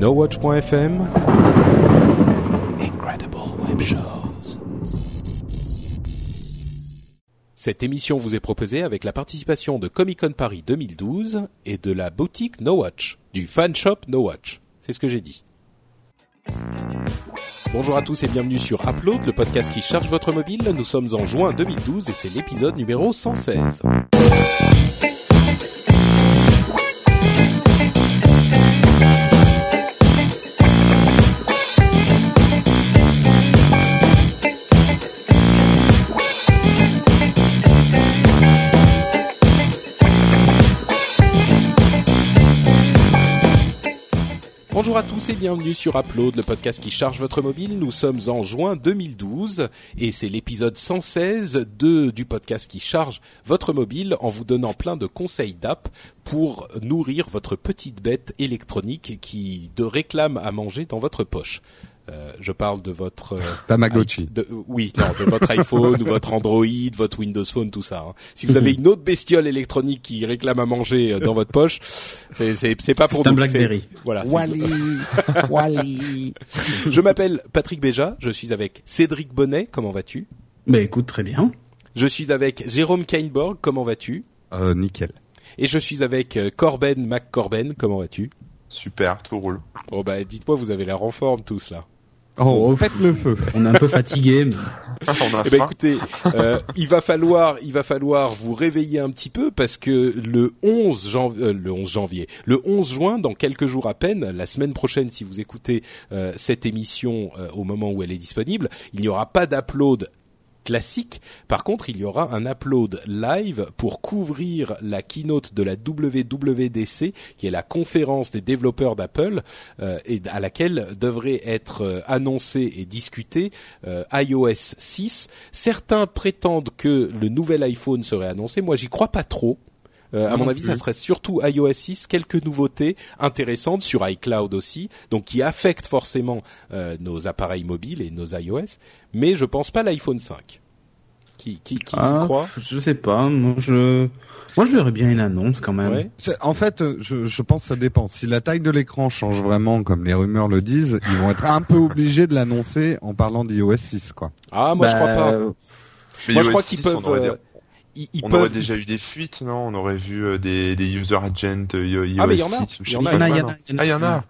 NoWatch.fm Incredible Web Shows. Cette émission vous est proposée avec la participation de Comic Con Paris 2012 et de la boutique NoWatch, du fan shop NoWatch. C'est ce que j'ai dit. Bonjour à tous et bienvenue sur Upload, le podcast qui charge votre mobile. Nous sommes en juin 2012 et c'est l'épisode numéro 116. Bonjour à tous et bienvenue sur Upload, le podcast qui charge votre mobile. Nous sommes en juin 2012 et c'est l'épisode 116 de, du podcast qui charge votre mobile en vous donnant plein de conseils d'app pour nourrir votre petite bête électronique qui de réclame à manger dans votre poche. Euh, je parle de votre euh, Tamagotchi. de- oui, non, de votre iPhone ou votre Android, votre Windows Phone, tout ça. hein. Si vous avez une autre bestiole électronique qui réclame à manger euh, dans votre poche, c'est c'est c'est pas pour C'est un nous. Blackberry. C'est- Voilà. Wally, Wally. Je m'appelle Patrick Béja, je suis avec Cédric Bonnet, comment vas-tu? Bah écoute, très bien. Je suis avec Jérôme Kainborg, comment vas-tu? Euh, nickel. Et je suis avec Corben McCorben, comment vas-tu? Super, tout roule. Bon bah dites-moi, vous avez l'air en forme tous là. Oh, Oh, faites le feu. On est un peu fatigué, mais On a Eh ben écoutez, euh, il va falloir, il va falloir vous réveiller un petit peu parce que le 11 janvier, euh, le 11 janvier, le 11 juin, dans quelques jours à peine, la semaine prochaine, si vous écoutez euh, cette émission euh, au moment où elle est disponible, il n'y aura pas d'upload classique. Par contre, il y aura un upload live pour couvrir la keynote de la WWDC, qui est la conférence des développeurs d'Apple, euh, et à laquelle devrait être euh, annoncé et discuté euh, iOS 6. Certains prétendent que le nouvel iPhone serait annoncé. Moi, j'y crois pas trop. Euh, à mon avis, plus. ça serait surtout iOS 6, quelques nouveautés intéressantes sur iCloud aussi, donc qui affectent forcément euh, nos appareils mobiles et nos iOS, mais je pense pas l'iPhone 5. Qui, qui, qui y ah, croit? je sais pas. Moi je, moi je verrais bien une annonce quand même. Ouais. En fait, euh, je, je pense que ça dépend. Si la taille de l'écran change vraiment, comme les rumeurs le disent, ils vont être un peu obligés de l'annoncer en parlant d'iOS 6, quoi. Ah, moi je Bah, crois pas. Mais Moi iOS je crois 6, qu'ils peuvent. On aurait, euh, ils, ils on peuvent. aurait déjà eu des fuites, non? On aurait vu euh, des, des user agents euh, iOS Ah, mais il y en a. 6 ou Il y en a. Il y en a. Ah, y en a.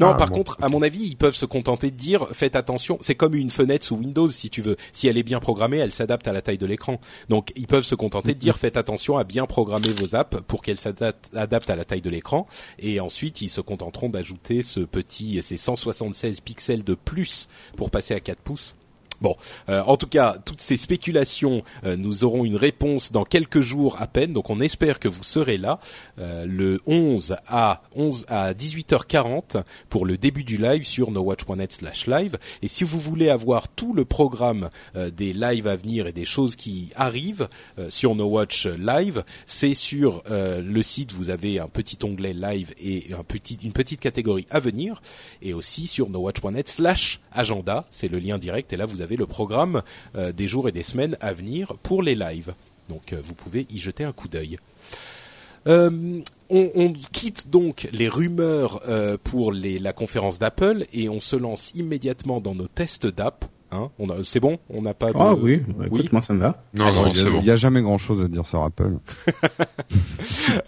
Non, Ah, par bon. contre, à mon avis, ils peuvent se contenter de dire faites attention. C'est comme une fenêtre sous Windows, si tu veux. Si elle est bien programmée, elle s'adapte à la taille de l'écran. Donc, ils peuvent se contenter de dire faites attention à bien programmer vos apps pour qu'elles s'adaptent adaptent à la taille de l'écran. Et ensuite, ils se contenteront d'ajouter ce petit, ces 176 pixels de plus pour passer à 4 pouces. Bon, euh, en tout cas, toutes ces spéculations, euh, nous aurons une réponse dans quelques jours à peine. Donc, on espère que vous serez là euh, le 11 à 11 à 18h40 pour le début du live sur nowatch.net/live. Et si vous voulez avoir tout le programme euh, des lives à venir et des choses qui arrivent euh, sur No Watch Live, c'est sur euh, le site. Vous avez un petit onglet live et un petit, une petite catégorie à venir, et aussi sur nowatch.net/agenda. C'est le lien direct. Et là, vous avez le programme euh, des jours et des semaines à venir pour les lives. Donc, euh, vous pouvez y jeter un coup d'œil. Euh, on, quitte donc les rumeurs pour la conférence d'Apple et on se lance immédiatement dans nos tests d'app. Hein on a- c'est bon, on n'a pas. De... Ah oui, bah, écoute, Oui. moi ça me va. Non, non, il y a, c'est bon. il y a jamais grand chose à dire sur Apple.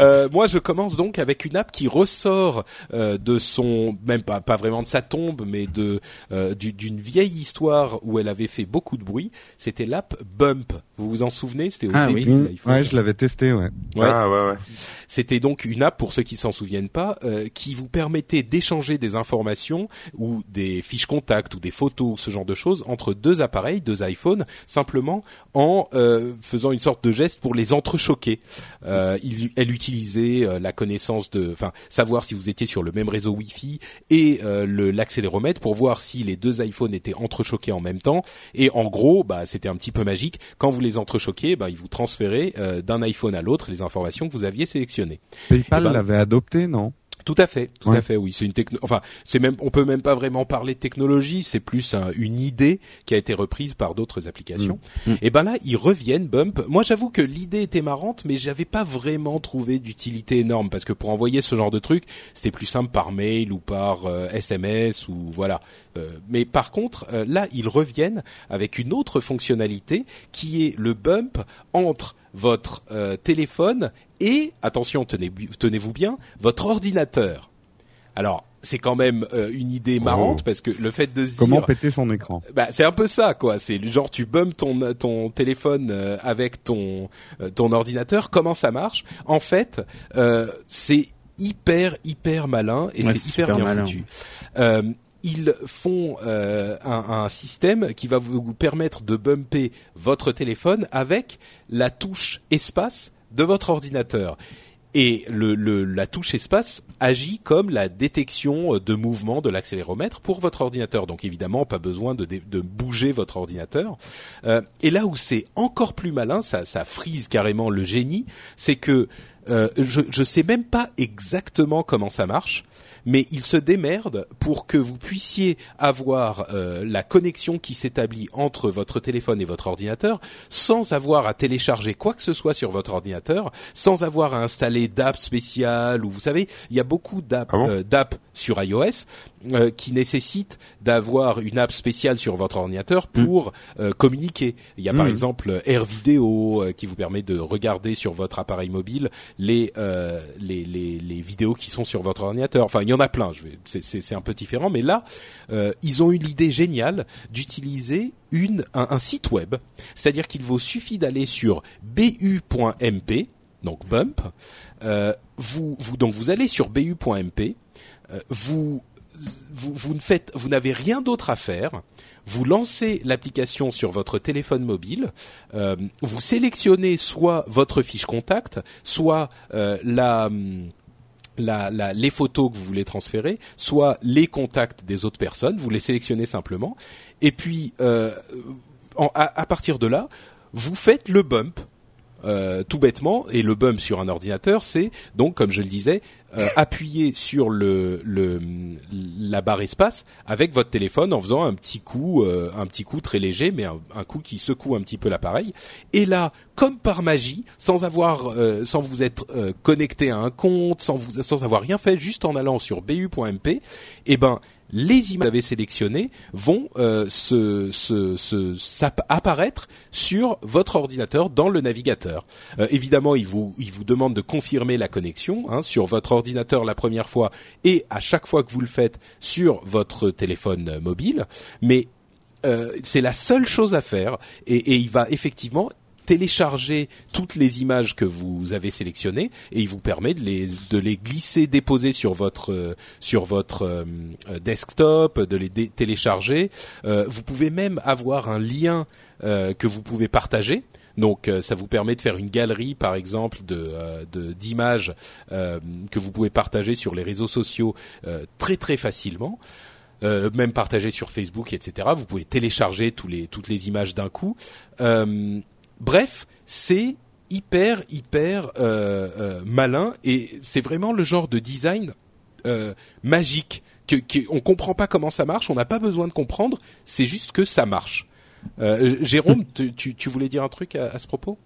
Euh, moi, je commence donc avec une app qui ressort euh, de son, même pas, pas vraiment de sa tombe, mais de euh, du- d'une vieille histoire où elle avait fait beaucoup de bruit. C'était l'app Bump. Vous vous en souvenez? C'était au Ah début oui. de Mmh. Ouais, je l'avais testé, ouais. Ouais. Ah, ouais, ouais. C'était donc une app, pour ceux qui s'en souviennent pas, euh, qui vous permettait d'échanger des informations ou des fiches contacts ou des photos, ce genre de choses, entre deux appareils, deux iPhones, simplement en euh, faisant une sorte de geste pour les entrechoquer. Euh, il- elle utilisait euh, la connaissance de, enfin, savoir si vous étiez sur le même réseau Wi-Fi et euh, le- l'accéléromètre pour voir si les deux iPhones étaient entrechoqués en même temps. Et en gros, bah, c'était un petit peu magique. Quand vous les entrechoquez, bah, ils vous transféraient euh, d'un iPhone à l'autre les informations que vous aviez sélectionnées. PayPal Eh ben- l'avait adopté, non? Tout à fait, tout Ouais. à fait. Oui, c'est une techno. Enfin, c'est même, on peut même pas vraiment parler de technologie. C'est plus un- une idée qui a été reprise par d'autres applications. Mm. Mm. Et ben là, ils reviennent Bump. Moi, j'avoue que l'idée était marrante, mais j'avais pas vraiment trouvé d'utilité énorme parce que pour envoyer ce genre de truc, c'était plus simple par mail ou par euh, SMS ou voilà. Euh, mais par contre, euh, là, ils reviennent avec une autre fonctionnalité qui est le Bump entre votre euh, téléphone et attention, tenez, tenez-vous bien, votre ordinateur. Alors, c'est quand même euh, une idée marrante Oh. parce que le fait de se Comment dire péter son écran? Bah, c'est un peu ça, quoi. C'est genre tu bumps ton ton téléphone euh, avec ton euh, ton ordinateur. Comment ça marche? En fait, c'est hyper hyper malin et Ouais, c'est hyper super bien malin. foutu. Ils font euh, un, système qui va vous permettre de bumper votre téléphone avec la touche espace de votre ordinateur. Et la touche espace agit comme la détection de mouvement de l'accéléromètre pour votre ordinateur. Donc évidemment, pas besoin de, bouger votre ordinateur. Euh, et là où c'est encore plus malin, ça, frise carrément le génie, c'est que euh, je je sais même pas exactement comment ça marche, mais il se démerde pour que vous puissiez avoir euh, la connexion qui s'établit entre votre téléphone et votre ordinateur sans avoir à télécharger quoi que ce soit sur votre ordinateur, sans avoir à installer d'app spéciales ou vous savez, il y a beaucoup d'app Ah bon euh, sur iOS euh, qui nécessitent d'avoir une app spéciale sur votre ordinateur pour euh, communiquer. Il y a par Mm. exemple Air Vidéo euh, qui vous permet de regarder sur votre appareil mobile les, euh, les, les, les vidéos qui sont sur votre ordinateur. Enfin, y en a plein. C'est, un peu différent, mais là, euh, ils ont eu l'idée d'utiliser une un, site web. C'est-à-dire qu'il vous suffit d'aller sur bu.mp, donc bump. Euh, vous, donc vous allez sur bu.mp. euh, vous n'avez rien d'autre à faire. Vous lancez l'application sur votre téléphone mobile. vous sélectionnez soit votre fiche contact, soit la, hum, les photos que vous voulez transférer, soit les contacts des autres personnes. Vous les sélectionnez simplement. Et puis, euh, à partir de là, vous faites le bump. Euh, tout bêtement, et le bump sur un ordinateur, c'est donc, comme je le disais, euh, appuyer sur le, le la barre espace avec votre téléphone en faisant un petit coup, euh, un petit coup très léger, mais un, un coup qui secoue un petit peu l'appareil. Et là, comme par magie, sans avoir, euh, sans vous être euh, connecté à un compte, sans vous, sans avoir rien fait, juste en allant sur bu.mp, eh ben les images que vous avez sélectionnées vont euh, se, se, apparaître sur votre ordinateur dans le navigateur. Euh, évidemment, il vous, il vous demande de confirmer la connexion hein, sur votre ordinateur la première fois et à chaque fois que vous le faites sur votre téléphone mobile. Mais euh, c'est la seule chose à faire et il va effectivement télécharger toutes les images que vous avez sélectionnées et il vous permet de les de les glisser déposer sur votre euh, sur votre euh, euh, desktop de les télécharger vous pouvez même avoir un lien que vous pouvez partager donc ça vous permet de faire une galerie par exemple de d'images que vous pouvez partager sur les réseaux sociaux très très facilement même partager sur Facebook, etc. Vous pouvez télécharger tous les, toutes les images d'un coup. Bref, c'est hyper, hyper euh, euh, malin et c'est vraiment le genre de design euh, magique que, que on comprend pas comment ça marche, on n'a pas besoin de comprendre, c'est juste que ça marche. Euh, Jérôme, tu, tu, tu voulais dire un truc à, à ce propos?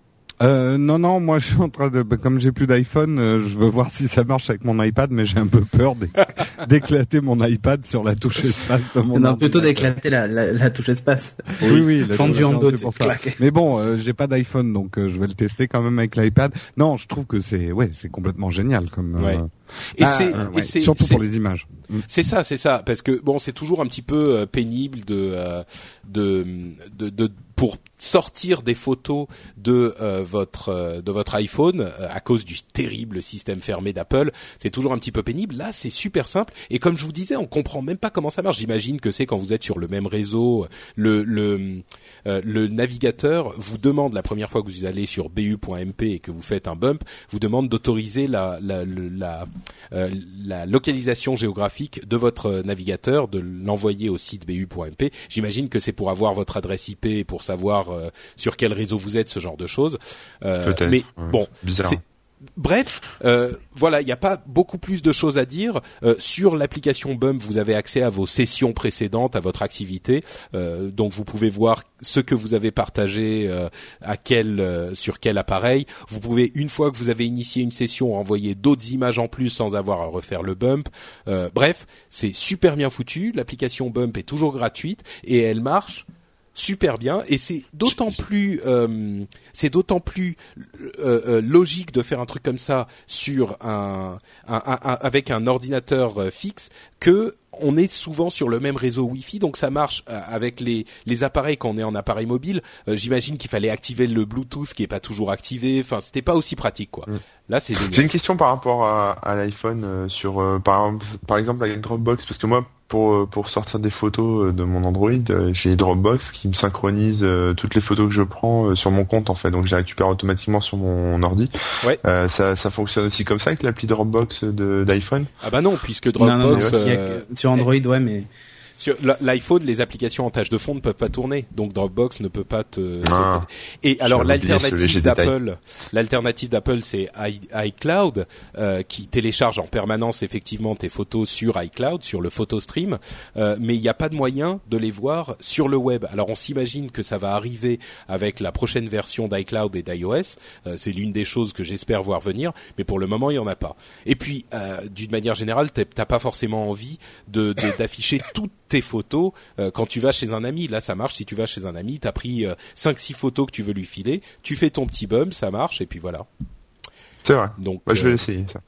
Euh, non, non, moi je suis en train de, bah, comme j'ai plus d'iPhone, euh, je veux voir si ça marche avec mon iPad, mais j'ai un peu peur d'é- d'éclater mon iPad sur la touche espace de mon non, plutôt d'éclater la, la, la touche espace. Oui, oui, la- Fendu en deux. Mais bon, euh, j'ai pas d'iPhone, donc euh, je vais le tester quand même avec l'iPad. Non, je trouve que c'est, ouais, c'est complètement génial comme. Ouais. euh, Et ah, c'est euh, et ouais, c'est- surtout pour les images. Mm. C'est ça, c'est ça, parce que bon, c'est toujours un petit peu euh, pénible de, euh, de, de, de- pour sortir des photos de euh, votre de votre iPhone à cause du terrible système fermé d'Apple. C'est toujours un petit peu pénible. Là, c'est super simple. Et comme je vous disais, on comprend même pas comment ça marche. J'imagine que c'est quand vous êtes sur le même réseau, le le le navigateur vous demande la première fois que vous allez sur bu.mp et que vous faites un bump, vous demande d'autoriser la la la localisation géographique de votre navigateur, de l'envoyer au site bu.mp. J'imagine que c'est pour avoir votre adresse IP, pour savoir euh, sur quel réseau vous êtes, ce genre de choses. Euh, Peut-être. mais ouais. bon, c'est- bref, euh, voilà, il n'y a pas beaucoup plus de choses à dire Euh, sur l'application Bump. Vous avez accès à vos sessions précédentes, à votre activité, Euh, donc vous pouvez voir ce que vous avez partagé euh, à quel sur quel appareil. Vous pouvez une fois que vous avez initié une session envoyer d'autres images en plus sans avoir à refaire le Bump. Bref, c'est super bien foutu. L'application Bump est toujours gratuite et elle marche super bien et c'est d'autant plus euh, c'est d'autant plus euh, euh, logique de faire un truc comme ça sur un, un- un- un- avec un ordinateur euh, fixe que on est souvent sur le même réseau Wi-Fi, donc ça marche euh, avec les, les appareils quand on est en appareil mobile. Euh, J'imagine qu'il fallait activer le Bluetooth qui est pas toujours activé. Enfin, c'était pas aussi pratique, quoi. Mm. Là, c'est J'ai génial. une question par rapport à, à l'iPhone euh, sur euh, par, par exemple avec Dropbox parce que moi pour euh, pour sortir des photos euh, de mon Android euh, j'ai Dropbox qui me synchronise toutes les photos que je prends sur mon compte en fait donc je les récupère automatiquement sur mon ordi. Ouais. Euh, ça ça fonctionne aussi comme ça avec l'appli Dropbox de d'iPhone. Ah bah non, puisque Non, non, non, Dropbox euh, sur Android, ouais, mais sur l'iPhone, les applications en tâche de fond ne peuvent pas tourner, donc Dropbox ne peut pas te. Ah. Et alors l'alternative d'Apple, l'alternative d'Apple, c'est iCloud euh, qui télécharge en permanence effectivement tes photos sur iCloud, sur le PhotoStream, euh, mais il n'y a pas de moyen de les voir sur le web. Alors on s'imagine que ça va arriver avec la prochaine version d'iCloud et d'iOS. Euh, c'est l'une des choses que j'espère voir venir, mais pour le moment il y en a pas. Et puis euh, d'une manière générale, t'as pas forcément envie de- d'afficher toutes tes photos euh, quand tu vas chez un ami. Là, ça marche. Si tu vas chez un ami, t'as pris euh, cinq six photos que tu veux lui filer, tu fais ton petit bump, ça marche, et puis voilà. C'est vrai. Donc Bah, je vais euh, l'essayer ça.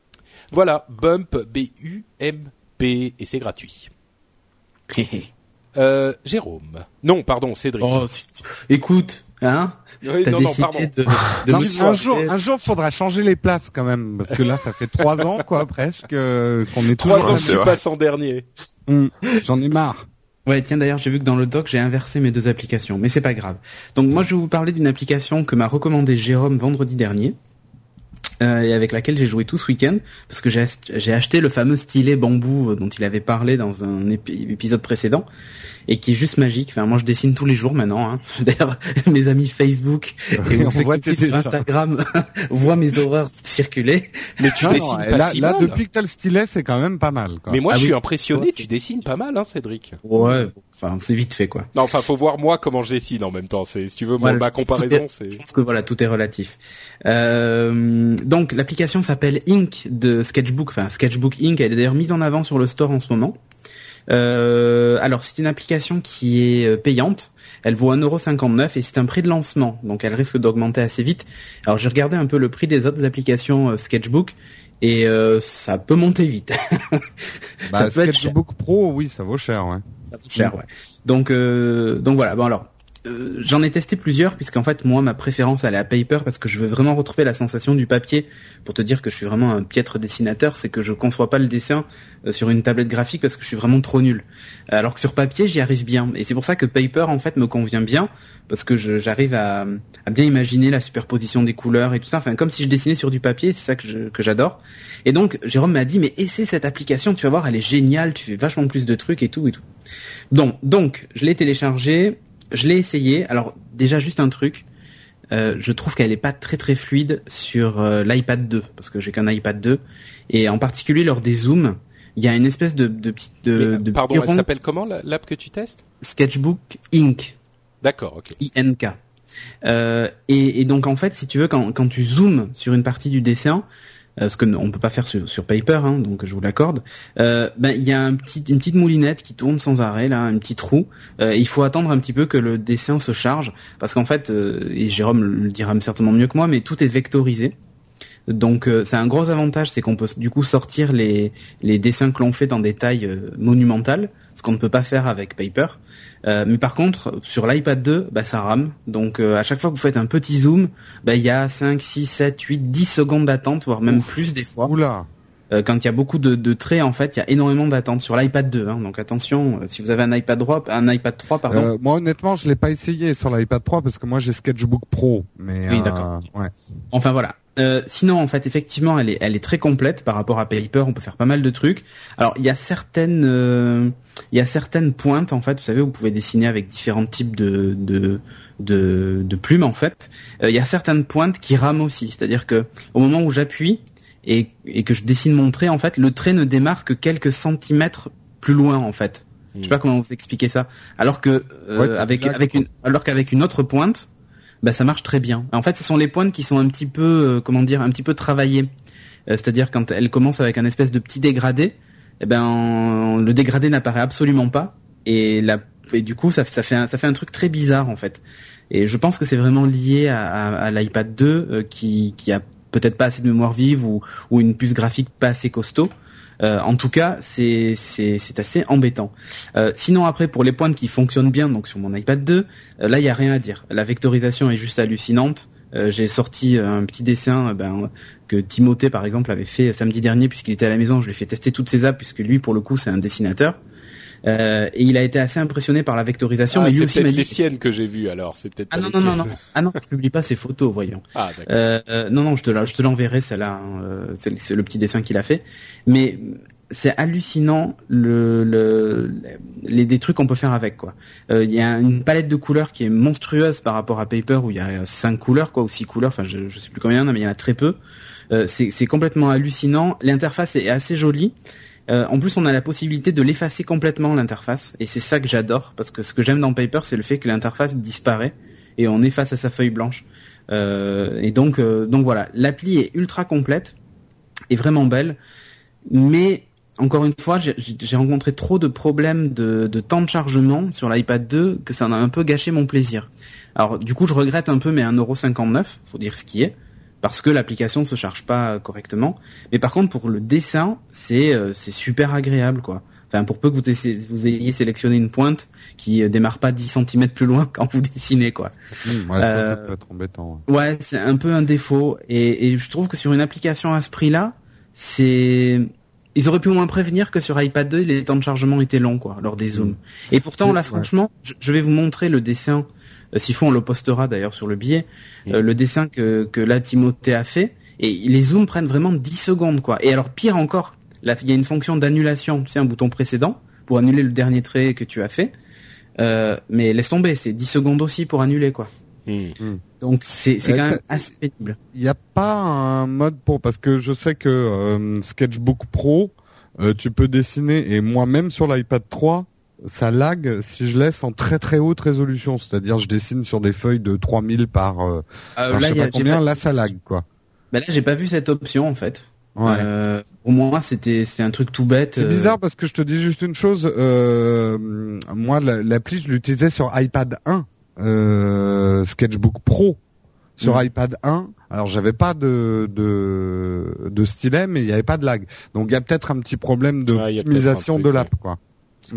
voilà, bump B U M P et c'est gratuit. Euh, Jérôme. Non, pardon, Cédric. Oh, écoute, hein? Oui, T'as non, non, décidé pardon. de, de Non, me mais un jour, changer. un jour, faudra changer les places quand même, parce que là, ça fait trois ans, quoi, presque, euh, qu'on est Trois ans que tu passes en dernier. Hum, J'en ai marre. Ouais, tiens, d'ailleurs, j'ai vu que dans le doc, j'ai inversé mes deux applications, mais c'est pas grave. Donc, moi, je vais vous parler d'une application que m'a recommandé Jérôme vendredi dernier, euh, et avec laquelle j'ai joué tout ce week-end, parce que j'ai ach- j'ai acheté le fameux stylet bambou euh, dont il avait parlé dans un épi- épisode précédent, et qui est juste magique. Enfin, moi, je dessine tous les jours maintenant. Hein. D'ailleurs, mes amis Facebook et On ceux voit qui sur. Instagram voient mes horreurs circuler. Mais tu Non, dessines non, pas là, si là, mal. depuis que t'as le stylet, c'est quand même pas mal. Quoi. Mais moi, Ah je oui. suis impressionné. Ouais, Tu dessines pas mal, hein, Cédric. Ouais, enfin, c'est vite fait, quoi. Non, enfin, faut voir moi comment je dessine en même temps. C'est, si tu veux, ma comparaison, est- c'est. Je pense que voilà, tout est relatif. Euh, donc l'application s'appelle Ink de Sketchbook, enfin Sketchbook Ink. Elle est d'ailleurs mise en avant sur le store en ce moment. Euh, alors c'est une application qui est euh, payante. Elle vaut 1,59€ et c'est un prix de lancement, donc elle risque d'augmenter assez vite. Alors j'ai regardé un peu le prix des autres applications euh, Sketchbook et euh, ça peut monter vite. bah, ça peut. Sketchbook Pro, oui, ça vaut cher, ouais. Ça coûte cher, ouais. Donc, euh, donc voilà. Bon alors, euh, j'en ai testé plusieurs puisqu'en fait moi ma préférence elle est à paper parce que je veux vraiment retrouver la sensation du papier. Pour te dire que je suis vraiment un piètre dessinateur, c'est que je conçois pas le dessin euh, sur une tablette graphique parce que je suis vraiment trop nul. Alors que sur papier j'y arrive bien et c'est pour ça que paper en fait me convient bien parce que j'arrive à, bien imaginer la superposition des couleurs et tout ça. Enfin comme si je dessinais sur du papier, c'est ça que je- que j'adore. Et donc Jérôme m'a dit mais essaie cette application, tu vas voir elle est géniale, tu fais vachement plus de trucs et tout et tout. Donc, donc, je l'ai téléchargé, je l'ai essayé. Alors, déjà, juste un truc. Euh, je trouve qu'elle est pas très très fluide sur euh, l'iPad 2 parce que j'ai qu'un iPad 2 et en particulier lors des zooms, il y a une espèce de de petite de, Mais, de pardon, elle rond s'appelle comment la- l'app que tu testes? Sketchbook Ink. D'accord, ok. INK. Euh, et, et donc en fait, si tu veux, quand, quand tu zoomes sur une partie du dessin, ce que on peut pas faire sur, sur paper, hein, donc je vous l'accorde, euh, ben il y a une petite moulinette qui tourne sans arrêt là, un petit trou. Euh, il faut attendre un petit peu que le dessin se charge, parce qu'en fait, euh, et Jérôme le dira certainement mieux que moi, mais tout est vectorisé. Donc euh, c'est un gros avantage, c'est qu'on peut du coup sortir les, les dessins que l'on fait dans des tailles euh, monumentales, ce qu'on ne peut pas faire avec paper. Euh, mais par contre, sur l'iPad 2, bah, ça rame. Donc euh, à chaque fois que vous faites un petit zoom, bah, il y a 5, 6, 7, 8, 10 secondes d'attente, voire même plus des fois. Oula. Euh, quand il y a beaucoup de, de traits, en fait, il y a énormément d'attente sur l'iPad 2. Hein. Donc attention, euh, si vous avez un iPad 3, un iPad 3, pardon. Euh, moi, honnêtement, je l'ai pas essayé sur l'iPad 3 parce que moi, j'ai Sketchbook Pro. Mais Oui, euh, d'accord. Ouais. Enfin voilà. Euh, sinon, en fait, effectivement, elle est, elle est très complète par rapport à Paper. On peut faire pas mal de trucs. Alors, il y a certaines, euh, il y a certaines pointes, en fait. Vous savez, vous pouvez dessiner avec différents types de de de, de plumes, en fait. Euh, il y a certaines pointes qui rament aussi. C'est-à-dire que au moment où j'appuie et, et que je dessine mon trait, en fait, le trait ne démarre que quelques centimètres plus loin, en fait. Je sais pas comment vous expliquer ça. Alors que euh, Ouais, avec une alors qu'avec une autre pointe, bah ça marche très bien. En fait, ce sont les pointes qui sont un petit peu euh, comment dire, un petit peu travaillées. Euh, C'est-à-dire quand elles commencent avec un espèce de petit dégradé, eh ben le dégradé n'apparaît absolument pas et la et du coup ça, fait un, truc très bizarre en fait. Et je pense que c'est vraiment lié à l'iPad 2 euh, qui qui a peut-être pas assez de mémoire vive ou ou une puce graphique pas assez costaud. Euh, en tout cas, c'est assez embêtant. Euh, sinon après pour les pointes qui fonctionnent bien donc sur mon iPad 2, euh, là il y a rien à dire. La vectorisation est juste hallucinante. J'ai sorti un petit dessin ben, que Timothée par exemple avait fait samedi dernier puisqu'il était à la maison. Je lui ai fait tester toutes ses apps puisque lui pour le coup c'est un dessinateur. Euh, et il a été assez impressionné par la vectorisation. Ah, mais lui c'est aussi m'a peut-être dit les siennes que j'ai vues alors. C'est peut-être ah non non non non ah non je publie pas ses photos voyons. Ah d'accord. Euh, euh, non, non, je te, la- je te l'enverrai, celle-là. hein, euh, c'est c'est le petit dessin qu'il a fait. Mais c'est hallucinant le, le les des trucs qu'on peut faire avec quoi. Euh, Il y a une palette de couleurs qui est monstrueuse par rapport à Paper où il y a cinq couleurs quoi ou six couleurs. Enfin, je, je sais plus combien il y en a, mais il y en a très peu. Euh, c'est c'est complètement hallucinant. L'interface est assez jolie. Euh, en plus, on a la possibilité de l'effacer complètement l'interface, et c'est ça que j'adore parce que ce que j'aime dans Paper, c'est le fait que l'interface disparaît et on efface à sa feuille blanche. Euh, et donc, euh, donc voilà, l'appli est ultra complète et vraiment belle, mais encore une fois, j'ai- j'ai rencontré trop de problèmes de, de temps de chargement sur l'iPad 2 que ça en a un peu gâché mon plaisir. Alors du coup, je regrette un peu mes 1,59€, faut dire ce qui est, parce que l'application ne se charge pas correctement. Mais par contre, pour le dessin, c'est euh, c'est super agréable, quoi. Enfin, pour peu que vous, ayez sélectionné une pointe qui euh, démarre pas 10 cm plus loin quand vous dessinez, quoi. Hum, ouais, ça, ça Euh, peut être embêtant. ouais. Ouais, c'est un peu un défaut. Et, et je trouve que sur une application à ce prix-là, c'est... Ils auraient pu au moins prévenir que sur iPad 2, les temps de chargement étaient longs, quoi, lors des zooms. Et pourtant, là, Ouais. franchement, je, je vais vous montrer le dessin. Euh, S'il faut, on le postera d'ailleurs sur le billet. Euh, le dessin que, que là, Timothée a fait. Et les zooms prennent vraiment 10 secondes, quoi. Et alors, pire encore, là, il y a une fonction d'annulation. Tu sais, un bouton précédent pour annuler le dernier trait que tu as fait. Euh, mais laisse tomber, c'est 10 secondes aussi pour annuler, quoi. Hmm. Donc c'est quand même assez pénible. Il n'y a pas un mode pour parce que je sais que euh, Sketchbook Pro, euh, tu peux dessiner et moi-même sur l'iPad 3, ça lag si je laisse en très très haute résolution, c'est-à-dire je dessine sur des feuilles de 3000 par euh, enfin, je sais il y a- pas combien, pas- là ça lag quoi. bah là j'ai pas vu cette option en fait. Ouais. Euh, au moins c'était c'était un truc tout bête. C'est euh, bizarre parce que je te dis juste une chose. Euh, moi, la- l'appli, je l'utilisais sur iPad 1, euh, Sketchbook Pro sur Mm. iPad 1. Alors, j'avais pas de, de de stylet, mais il y avait pas de lag. Donc, il y a peut-être un petit problème d'optimisation de l'app, quoi.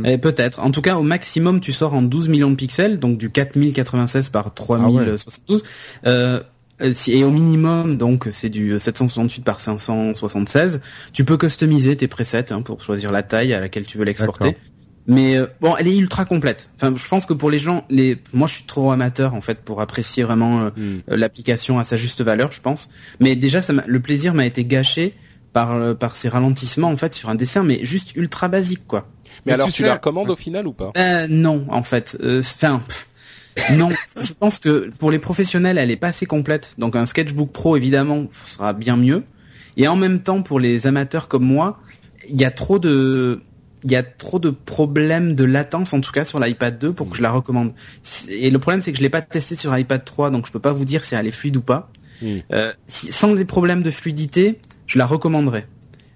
Eh, peut-être. En tout cas au maximum tu sors en 12 millions de pixels donc du 4096 par 3072. Euh, euh, si- et au minimum, donc c'est du 768 par 576. Tu peux customiser tes presets hein, pour choisir la taille à laquelle tu veux l'exporter. Mais euh, bon, elle est ultra complète. Enfin, je pense que pour les gens, les, moi, je suis trop amateur en fait pour apprécier vraiment euh, euh, l'application à sa juste valeur, je pense. Mais déjà, ça le plaisir m'a été gâché par euh, par ces ralentissements en fait sur un dessin, mais juste ultra basique quoi. Mais alors tu la recommandes au final ou pas? Euh, non, en fait. Euh, Enfin, non. Je pense que pour les professionnels, elle est pas assez complète. Donc un Sketchbook Pro, évidemment, sera bien mieux. Et en même temps, pour les amateurs comme moi, il y a trop de, il y a trop de problèmes de latence, en tout cas sur l'iPad 2, pour que je la recommande. Et le problème, c'est que je l'ai pas testé sur iPad 3, donc je peux pas vous dire si elle est fluide ou pas. Mm. Euh, si, sans des problèmes de fluidité, je la recommanderais.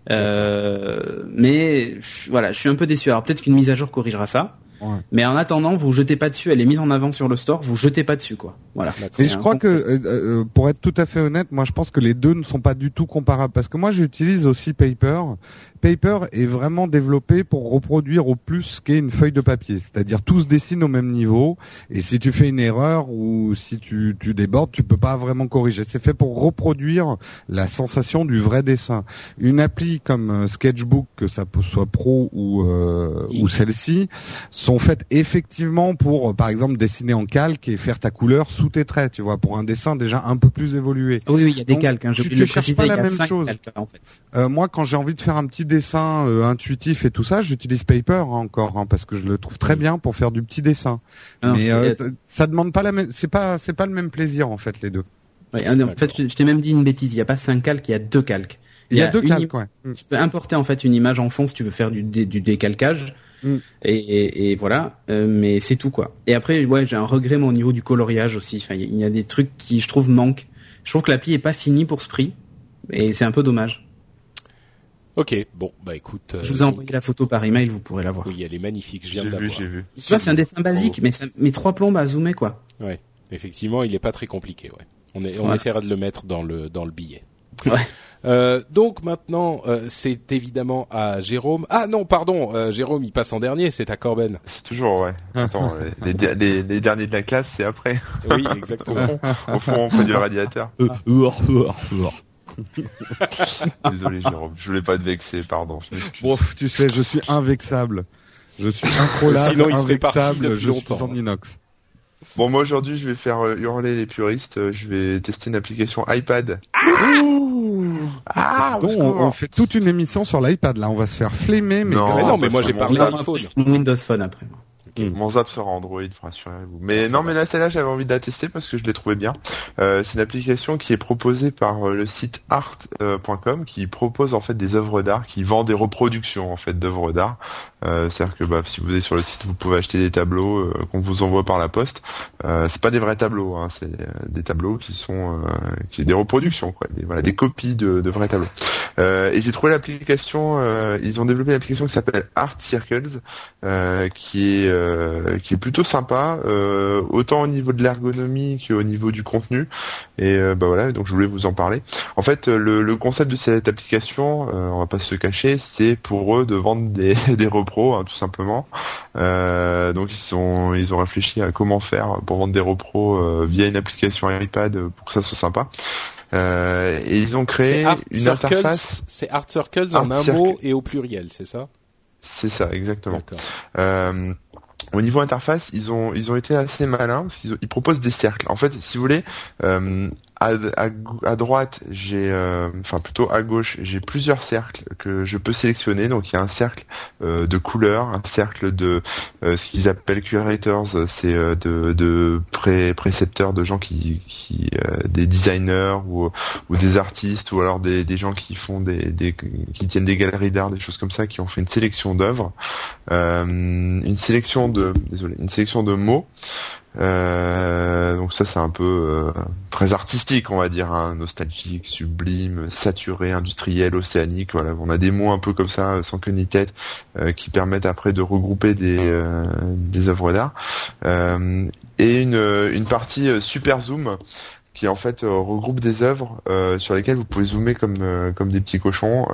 Euh, mais voilà, je suis un peu déçu. Alors peut-être qu'une mise à jour corrigera ça. Ouais. Mais en attendant, vous jetez pas dessus. Elle est mise en avant sur le store. Vous jetez pas dessus, quoi. Voilà. Et je crois que, euh, euh, pour être tout à fait honnête, moi je pense que les deux ne sont pas du tout comparables. Parce que moi j'utilise aussi Paper. Paper est vraiment développé pour reproduire au plus ce qu'est une feuille de papier, c'est-à-dire tout se dessine au même niveau et si tu fais une erreur ou si tu, tu débordes, tu peux pas vraiment corriger. C'est fait pour reproduire la sensation du vrai dessin. Une appli comme euh, Sketchbook, que ça soit pro ou euh, ou celle-ci, sont faites effectivement pour, euh, par exemple, dessiner en calque et faire ta couleur sous tes traits, tu vois, pour un dessin déjà un peu plus évolué. Oui, oui, il y a des Donc, calques. Hein, j'ai tu- tu cherches pas la même chose. calques, en fait. Euh, moi, quand j'ai envie de faire un petit dessin euh, intuitif et tout ça, j'utilise Paper hein, encore hein, parce que je le trouve très bien pour faire du petit dessin. Ah non, Mais euh, ça demande pas la même, c'est pas, c'est pas le même plaisir en fait les deux. Ouais, en fait, je, je t'ai même dit une bêtise. Il n'y a pas cinq calques, il y a deux calques. Il y a deux une calques, ouais. Mm. Tu peux importer en fait une image en fond si tu veux faire du, dé- du décalcage. Mm. Et, et, et voilà, Euh, mais c'est tout quoi. Et après, ouais, j'ai un regret moi au niveau du coloriage aussi. Enfin, il y y a des trucs qui je trouve manquent. Je trouve que l'appli est pas finie pour ce prix, et c'est un peu dommage. Ok, bon, bah écoute. Je euh, vous ai envoyé la photo par email, vous pourrez la voir. Oui, elle est magnifique, je J'ai viens de la vu, voir. j'ai vu. Tu vois, c'est un dessin basique, mais ça trois plombes à zoomer quoi. Effectivement, il est pas très compliqué, ouais. On, est, on Voilà. essaiera de le mettre dans le dans le billet. Ouais. Euh, donc maintenant, euh, c'est évidemment à Jérôme. Ah non, pardon, euh, Jérôme, il passe en dernier, c'est à Corben. C'est toujours, ouais. Attends, les- les derniers de la classe, c'est après. Oui, exactement. Au fond, on fait du radiateur. Désolé, Jérôme. Je voulais pas te vexer, pardon. Je m'excuse. Bon, tu sais, je suis invexable. Je suis incroyable, Sinon, il serait parti invexable, depuis je longtemps. suis en inox. Bon, moi aujourd'hui, je vais faire euh, hurler les puristes. Euh, Je vais tester une application iPad. Ah, Donc, on, on fait toute une émission sur l'iPad là, on va se faire flemmer, mais Non. mais non, mais parce moi j'ai parlé. Windows Phone après. Mon zap sera Android, rassurez-vous. Mais Ah, non, va. mais là, celle-là, j'avais envie de la tester parce que je l'ai trouvée bien. Euh, c'est une application qui est proposée par euh, le site art.com qui propose en fait des œuvres d'art, qui vend des reproductions en fait d'œuvres d'art. Euh, C'est-à-dire que bah, si vous êtes sur le site, vous pouvez acheter des tableaux euh, qu'on vous envoie par la poste. Euh, c'est pas des vrais tableaux, hein, c'est euh, des tableaux qui sont euh, qui des reproductions, quoi, des, voilà, des copies de, de vrais tableaux. Et j'ai trouvé l'application, ils ont développé une application qui s'appelle Art Circles, qui est qui est plutôt sympa, autant au niveau de l'ergonomie qu'au niveau du contenu. Et euh, bah voilà, donc je voulais vous en parler. En fait, euh, le, le concept de cette application, euh, on va pas se cacher, c'est pour eux de vendre des, des repros, hein, tout simplement. Euh, donc ils sont ils ont réfléchi à comment faire pour vendre des repros euh, via une application iPad pour que ça soit sympa. Euh, et ils ont créé Art une Circles, interface. c'est Art Circles en Art un Circle. mot et au pluriel, c'est ça? C'est ça, exactement. Euh, au niveau interface, ils ont ils ont été assez malins parce qu'ils ils proposent des cercles. En fait, si vous voulez, euh, à, à, à droite, j'ai euh, enfin plutôt à gauche, j'ai plusieurs cercles que je peux sélectionner. Donc il y a un cercle euh, de couleurs, un cercle de euh, ce qu'ils appellent curators, c'est euh, de, de pré précepteurs, de gens qui, qui euh, des designers ou, ou des artistes ou alors des, des gens qui font des, des qui tiennent des galeries d'art, des choses comme ça, qui ont fait une sélection d'œuvres. Euh, une sélection de désolé une sélection de mots Euh, donc ça c'est un peu euh, très artistique on va dire hein, nostalgique sublime saturé industriel océanique voilà. On a des mots un peu comme ça sans queue ni tête euh, qui permettent après de regrouper des euh, des œuvres d'art. Euh, et une une partie super zoom qui en fait euh, regroupe des œuvres euh, sur lesquelles vous pouvez zoomer comme euh, comme des petits cochons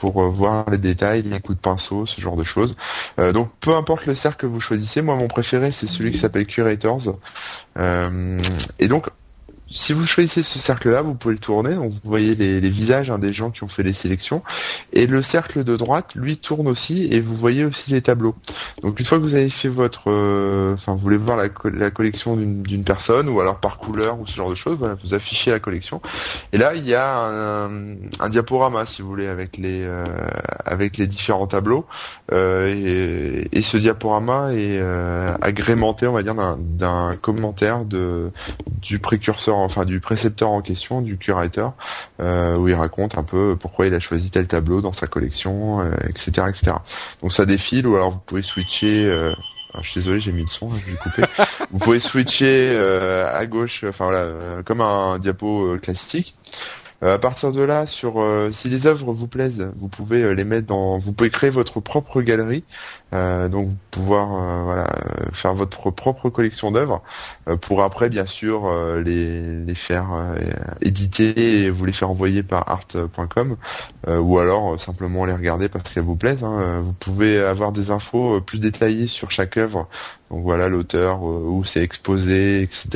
pour voir les détails, les coups de pinceau, ce genre de choses. Donc peu importe le cercle que vous choisissez, moi mon préféré c'est celui qui s'appelle Curators. Et donc si vous choisissez ce cercle-là, vous pouvez le tourner, donc vous voyez les, les visages hein, des gens qui ont fait les sélections, et le cercle de droite, lui, tourne aussi, et vous voyez aussi les tableaux. Donc une fois que vous avez fait votre, euh, enfin vous voulez voir la, la collection d'une d'une personne, ou alors par couleur, ou ce genre de choses, voilà, vous affichez la collection, et là il y a un, un diaporama, si vous voulez, avec les, euh, avec les différents tableaux, euh, et, et ce diaporama est euh, agrémenté, on va dire, d'un- commentaire de du précurseur, enfin du précepteur en question, du curateur, euh, où il raconte un peu pourquoi il a choisi tel tableau dans sa collection, etc., etc. Donc ça défile, ou alors vous pouvez switcher. alors, je suis désolé, j'ai mis le son, hein, je vais couper. vous pouvez switcher euh, à gauche, enfin voilà, comme un diapo classique. Euh, à partir de là, sur euh, si les œuvres vous plaisent, vous pouvez euh, les mettre dans, vous pouvez créer votre propre galerie, donc pouvoir faire votre propre collection d'œuvres pour après bien sûr les, les faire éditer et vous les faire envoyer par art.com ou alors simplement les regarder parce qu'elles vous plaisent. hein. Vous pouvez avoir des infos plus détaillées sur chaque œuvre. Donc voilà l'auteur, euh, où c'est exposé, etc.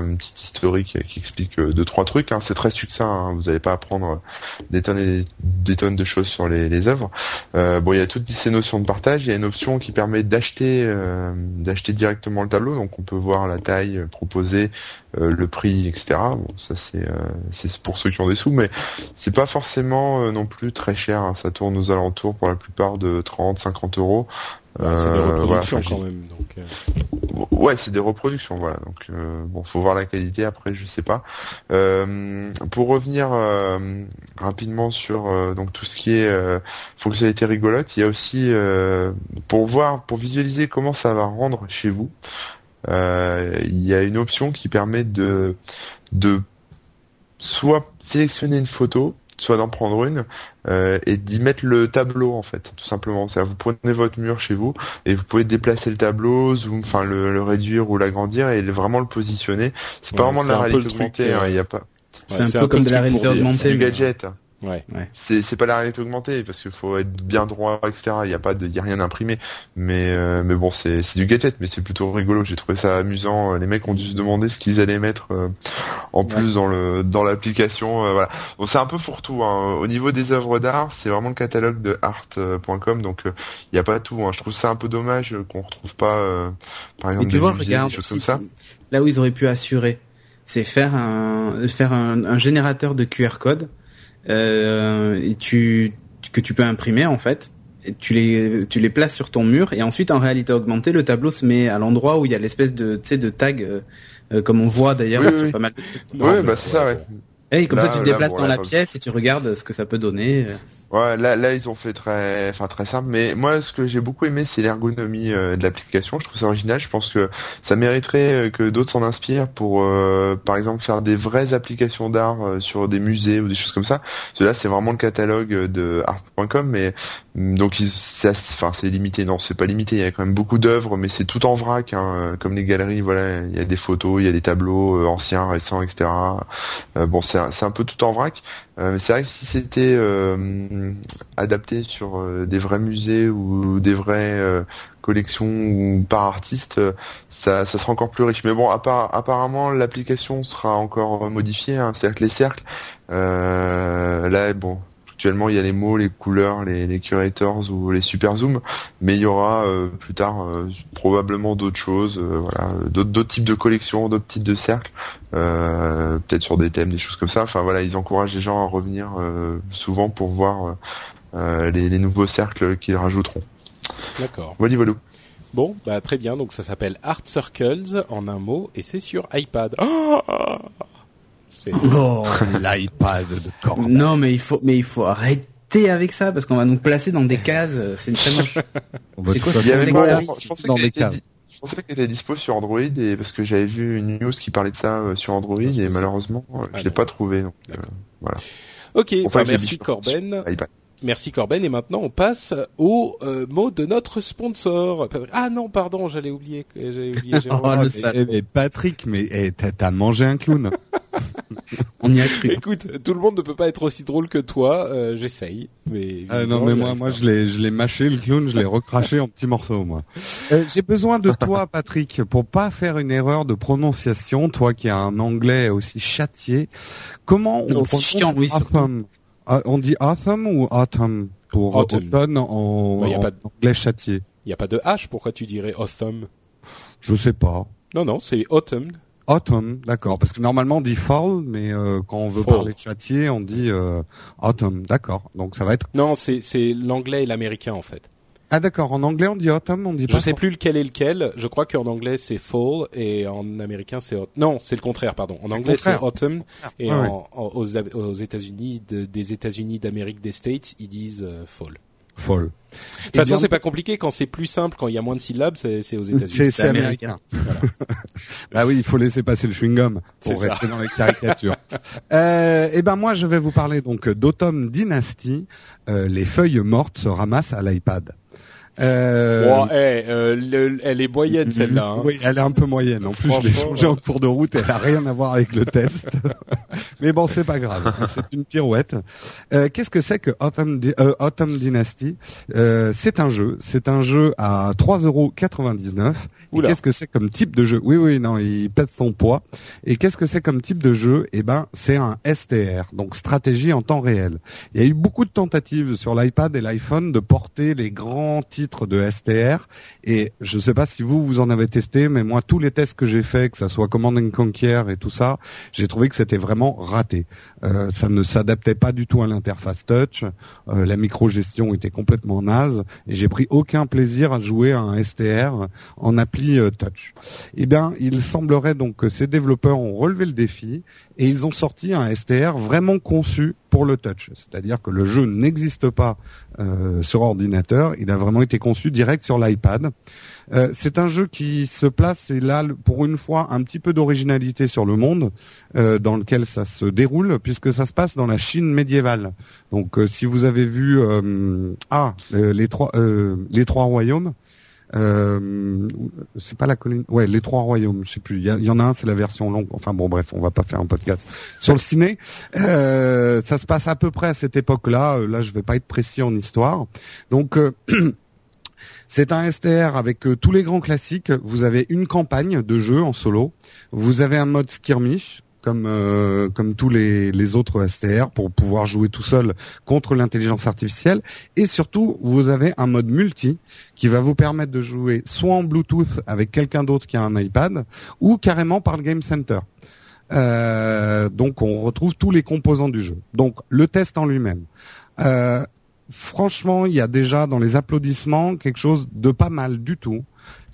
Une petite historique qui explique euh, deux trois trucs. hein. C'est très succinct. hein. Vous n'allez pas apprendre des tonnes et des tonnes de choses sur les, œuvres. Euh, bon, il y a toutes ces notions de partage. Il y a une option qui permet d'acheter euh, d'acheter directement le tableau. Donc on peut voir la taille proposée, le prix, etc. Bon, ça c'est c'est pour ceux qui ont des sous, mais c'est pas forcément non plus très cher. hein. Ça tourne aux alentours pour la plupart de 30, 50 euros. Bah, c'est des Euh, reproductions voilà, quand même. Donc, euh, Ouais, c'est des reproductions, voilà. Donc euh, bon, faut voir la qualité. Après, je sais pas. Euh, pour revenir euh, rapidement sur euh, donc tout ce qui est euh, fonctionnalité rigolote, il y a aussi euh, pour voir, pour visualiser comment ça va rendre chez vous. euh, il y a une option qui permet de de soit sélectionner une photo, soit d'en prendre une euh, et d'y mettre le tableau en fait, tout simplement. C'est-à-dire, vous prenez votre mur chez vous et vous pouvez déplacer le tableau, zoom, enfin le, le réduire ou l'agrandir et le- vraiment le positionner. C'est pas vraiment de c'est la réalité augmentée, hein, euh, il y a pas. C'est ouais, un peu comme de la réalité augmentée. C'est du mais- gadget. Ouais. C'est c'est pas la réalité augmentée parce qu'il faut être bien droit, etc. Il y a pas de, y a rien imprimé. Mais euh, mais bon, c'est c'est du gadget, mais c'est plutôt rigolo. J'ai trouvé ça amusant. Les mecs ont dû se demander ce qu'ils allaient mettre euh, en plus dans le dans l'application. euh, voilà. Bon, c'est un peu fourre-tout. Hein. Au niveau des œuvres d'art, c'est vraiment le catalogue de art.com, donc euh, il y a pas tout. Hein. Je trouve ça un peu dommage qu'on retrouve pas, euh, par exemple, Mais tu des vois, musées, regarde, des choses si- comme ça. si- là où ils auraient pu assurer, c'est faire un faire un, un générateur de QR code euh, et tu que tu peux imprimer en fait. Et tu les tu les places sur ton mur et ensuite en réalité augmentée le tableau se met à l'endroit où il y a l'espèce de tu sais de tag euh, euh, comme on voit d'ailleurs Oui, sur oui. pas mal. Mais bah c'est ça, ouais. Et comme Là, ça tu te là, déplaces bon, dans là, la pièce et tu regardes ce que ça peut donner. Ouais, là, là, ils ont fait très, enfin très simple. Mais moi, ce que j'ai beaucoup aimé, c'est l'ergonomie euh, de l'application. Je trouve ça original. Je pense que ça mériterait euh, que d'autres s'en inspirent pour, euh, par exemple, faire des vraies applications d'art euh, sur des musées ou des choses comme ça. Cela, c'est vraiment le catalogue de art.com, mais mm, donc, assez- enfin, c'est limité. Non, c'est pas limité. Il y a quand même beaucoup d'œuvres, mais c'est tout en vrac, hein, comme les galeries. Voilà, il y a des photos, il y a des tableaux anciens, récents, etc. Bon, c'est, un- c'est un peu tout en vrac. Mais c'est vrai que si c'était adapté sur euh, des vrais musées ou des vraies euh, collections ou par artiste, euh, ça, ça sera encore plus riche. Mais bon, appar- apparemment l'application sera encore modifiée. Hein, C'est-à-dire que les cercles, euh, là, bon, actuellement il y a les mots, les couleurs, les, les curators ou les super zooms, mais il y aura euh, plus tard euh, probablement d'autres choses, euh, voilà, d'autres d'autres types de collections, d'autres types de cercles euh, peut-être sur des thèmes, des choses comme ça. Enfin voilà, ils encouragent les gens à revenir euh, souvent pour voir euh, les, les nouveaux cercles qu'ils rajouteront. D'accord. Voilà, voilà. Bon, bah très bien. Donc ça s'appelle Art Circles en un mot et c'est sur iPad. Ah c'est Oh. L'iPad de Corben. non mais il faut mais il faut arrêter avec ça parce qu'on va nous placer dans des cases. C'est très moche. C'est quoi, pensais dans des cases. Je pensais qu'il était dispo sur Android et parce que j'avais vu une news qui parlait de ça euh, sur Android Ah, et malheureusement euh, Ah je l'ai non. pas trouvé. Donc, euh, D'accord. Ok, bah, merci Corben. Merci Corben. Et maintenant on passe au euh, mot de notre sponsor. Ah non, pardon, j'allais oublier. J'allais oublier Jérôme. Oh, le Mais- sale. Eh, mais Patrick, mais eh, t'as t'as mangé un clown. On y a cru. Écoute, tout le monde ne peut pas être aussi drôle que toi. euh, J'essaye, mais Ah non mais moi moi je l'ai je l'ai mâché le clown, je l'ai recraché en petits morceaux moi. Euh, J'ai besoin de toi Patrick pour pas faire une erreur de prononciation, toi qui as un anglais aussi châtié. Comment on Non, prononce chiant, oui, surtout. autumn Ah, On dit autumn ou autumn pour Autumn. automne en, Bah, y a en pas de- anglais châtié Il y a pas de H. Pourquoi tu dirais autumn Je sais pas. Non, non, c'est autumn. Autumn, d'accord. Parce que normalement on dit fall, mais euh, quand on veut Fall. parler de châtié, on dit euh, autumn, d'accord. Donc ça va être. Non, c'est l'anglais et l'américain en fait. Ah d'accord. En anglais on dit autumn, on dit Je pas. sais plus lequel est lequel. Je crois qu'en anglais c'est fall et en américain c'est non, c'est le contraire, pardon. En anglais c'est autumn et Ouais, en, ouais. en- aux, aux États-Unis de- des États-Unis d'Amérique des States ils disent euh, fall. folle. De toute façon, c'est pas compliqué quand c'est plus simple, quand il y a moins de syllabes, c'est c'est aux États-Unis. C'est c'est américain. ah oui, il faut laisser passer le chewing gum C'est pour ça. rester dans les caricatures. euh, et ben moi, je vais vous parler donc d'Autumn Dynasty. Euh, les feuilles mortes se ramassent à l'iPad. Euh, Bon, euh, le- elle est moyenne celle-là. hein. Oui, elle est un peu moyenne. En plus, je l'ai changée en cours de route. Elle a rien à voir avec le test. Mais bon, c'est pas grave. C'est une pirouette. Euh, Qu'est-ce que c'est que Autumn, Di- euh, Autumn Dynasty? Euh, C'est un jeu. C'est un jeu à 3,99€. Et Oula. Qu'est-ce que c'est comme type de jeu? Oui, oui, non, il pèse son poids. Et qu'est-ce que c'est comme type de jeu? Eh ben, c'est un STR, donc stratégie en temps réel. Il y a eu beaucoup de tentatives sur l'iPad et l'iPhone de porter les grands titres de STR. Et je ne sais pas si vous vous en avez testé, mais moi tous les tests que j'ai faits, que ça soit Command and Conquer et tout ça, j'ai trouvé que c'était vraiment raté. Euh, ça ne s'adaptait pas du tout à l'interface touch. Euh, la micro-gestion était complètement naze et j'ai pris aucun plaisir à jouer à un STR en appli euh, touch. Eh bien, il semblerait donc que ces développeurs ont relevé le défi et ils ont sorti un STR vraiment conçu pour le touch. C'est-à-dire que le jeu n'existe pas euh, sur ordinateur, il a vraiment été conçu direct sur l'iPad. Euh, c'est un jeu qui se place, et là, pour une fois, un petit peu d'originalité sur le monde euh, dans lequel ça se déroule, puisque ça se passe dans la Chine médiévale. Donc, si vous avez vu ah les trois les trois royaumes, euh, c'est pas la colline, ouais les trois royaumes, je sais plus. Il y, en a un, c'est la version longue. Enfin bon, bref, on va pas faire un podcast sur le ciné. Euh, ça se passe à peu près à cette époque-là. Euh, Là, je vais pas être précis en histoire. Donc euh, C'est un STR avec euh, tous les grands classiques. Vous avez une campagne de jeu en solo. Vous avez un mode skirmish comme euh, comme tous les, les autres STR pour pouvoir jouer tout seul contre l'intelligence artificielle. Et surtout, vous avez un mode multi qui va vous permettre de jouer soit en Bluetooth avec quelqu'un d'autre qui a un iPad ou carrément par le Game Center. Euh, donc on retrouve tous les composants du jeu. Donc le test en lui-même. Euh, franchement, il y a déjà dans les applaudissements quelque chose de pas mal du tout.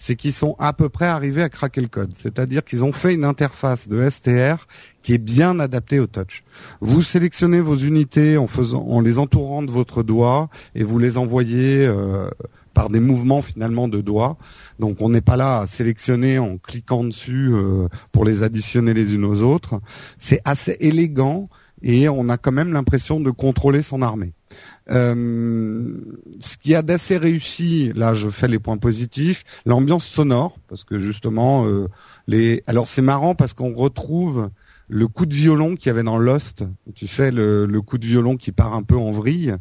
C'est qu'ils sont à peu près arrivés à craquer le code. C'est-à-dire qu'ils ont fait une interface de STR qui est bien adaptée au touch. Vous sélectionnez vos unités en les entourant de votre doigt et vous les envoyez euh, par des mouvements finalement de doigts. Donc on n'est pas là à sélectionner en cliquant dessus euh, pour les additionner les unes aux autres. C'est assez élégant et on a quand même l'impression de contrôler son armée. Euh, ce qui a d'assez réussi, là je fais les points positifs, l'ambiance sonore, parce que justement, euh, les. Alors c'est marrant parce qu'on retrouve le coup de violon qu'il y avait dans Lost. Tu fais le, coup de violon qui part un peu en vrille.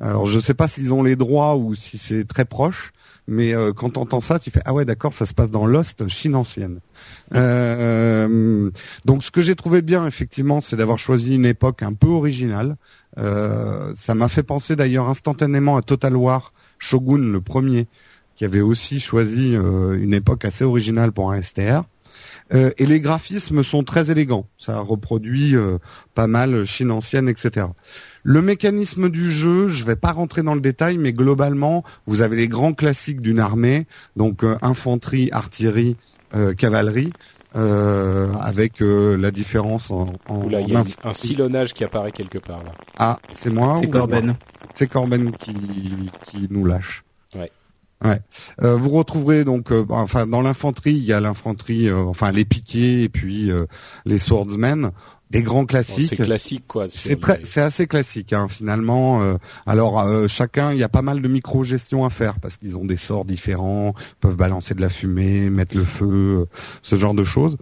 Alors je sais pas s'ils ont les droits ou si c'est très proche, mais euh, quand tu entends ça, tu fais ah ouais d'accord, ça se passe dans Lost, Chine ancienne. Donc ce que j'ai trouvé bien effectivement, c'est d'avoir choisi une époque un peu originale. Euh, ça m'a fait penser d'ailleurs instantanément à Total War Shogun le premier, qui avait aussi choisi euh, une époque assez originale pour un STR. Euh, et les graphismes sont très élégants. Ça reproduit pas mal Chine ancienne, etc. Le mécanisme du jeu, je vais pas rentrer dans le détail, mais globalement, vous avez les grands classiques d'une armée, donc infanterie, artillerie, cavalerie, euh, avec euh, la différence en, en, Oula, il y en a inf- un silonnage qui apparaît quelque part là. Ah, c'est moi C'est ou- Corben. C'est Corben qui, qui nous lâche. Ouais. Ouais. Euh, vous retrouverez donc, euh, enfin, dans l'infanterie, il y a l'infanterie, euh, enfin les piquets et puis euh, les swordsmen, des grands Bon, classiques. c'est classique quoi. C'est les- c'est assez classique hein, finalement. euh, alors euh, chacun, il y a pas mal de micro-gestion à faire parce qu'ils ont des sorts différents, peuvent balancer de la fumée, mettre le feu, euh, ce genre de choses.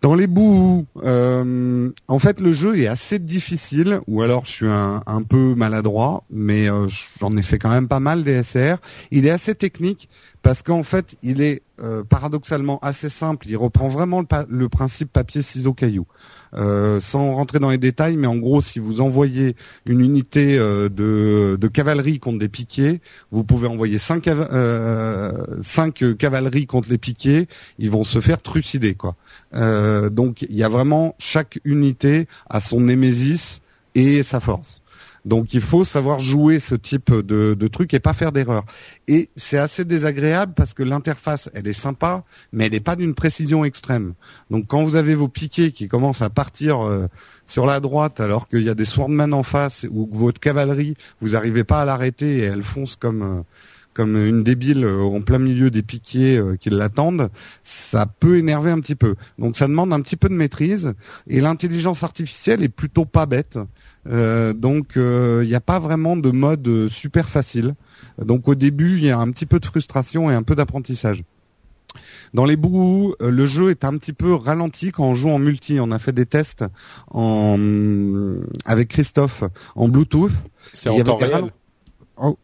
Dans les bouts, euh, en fait, le jeu est assez difficile, ou alors je suis un, un peu maladroit, mais euh, j'en ai fait quand même pas mal des SR. Il est assez technique parce qu'en fait, il est euh, paradoxalement assez simple. Il reprend vraiment le, pa- le principe papier ciseaux caillou. Euh, sans rentrer dans les détails, mais en gros, si vous envoyez une unité euh, de, cavalerie contre des piquets, vous pouvez envoyer cinq, cava- euh, cinq euh, cavaleries contre les piquets, ils vont se faire trucider, quoi. Euh, donc, il y a vraiment chaque unité à son némésis et sa force. Donc il faut savoir jouer ce type de, truc et pas faire d'erreur. Et c'est assez désagréable parce que l'interface, elle est sympa, mais elle n'est pas d'une précision extrême. Donc quand vous avez vos piquets qui commencent à partir euh, sur la droite alors qu'il y a des swordmen en face ou que votre cavalerie, vous n'arrivez pas à l'arrêter et elle fonce comme euh, comme une débile euh, en plein milieu des piquiers euh, qui l'attendent, ça peut énerver un petit peu. Donc ça demande un petit peu de maîtrise et l'intelligence artificielle est plutôt pas bête. Euh, donc il n'y a pas vraiment de mode super facile. Donc au début il y a un petit peu de frustration et un peu d'apprentissage. Dans les bouts, le jeu est un petit peu ralenti quand on joue en multi. On a fait des tests en avec Christophe en Bluetooth. C'est en temps réel. Oh,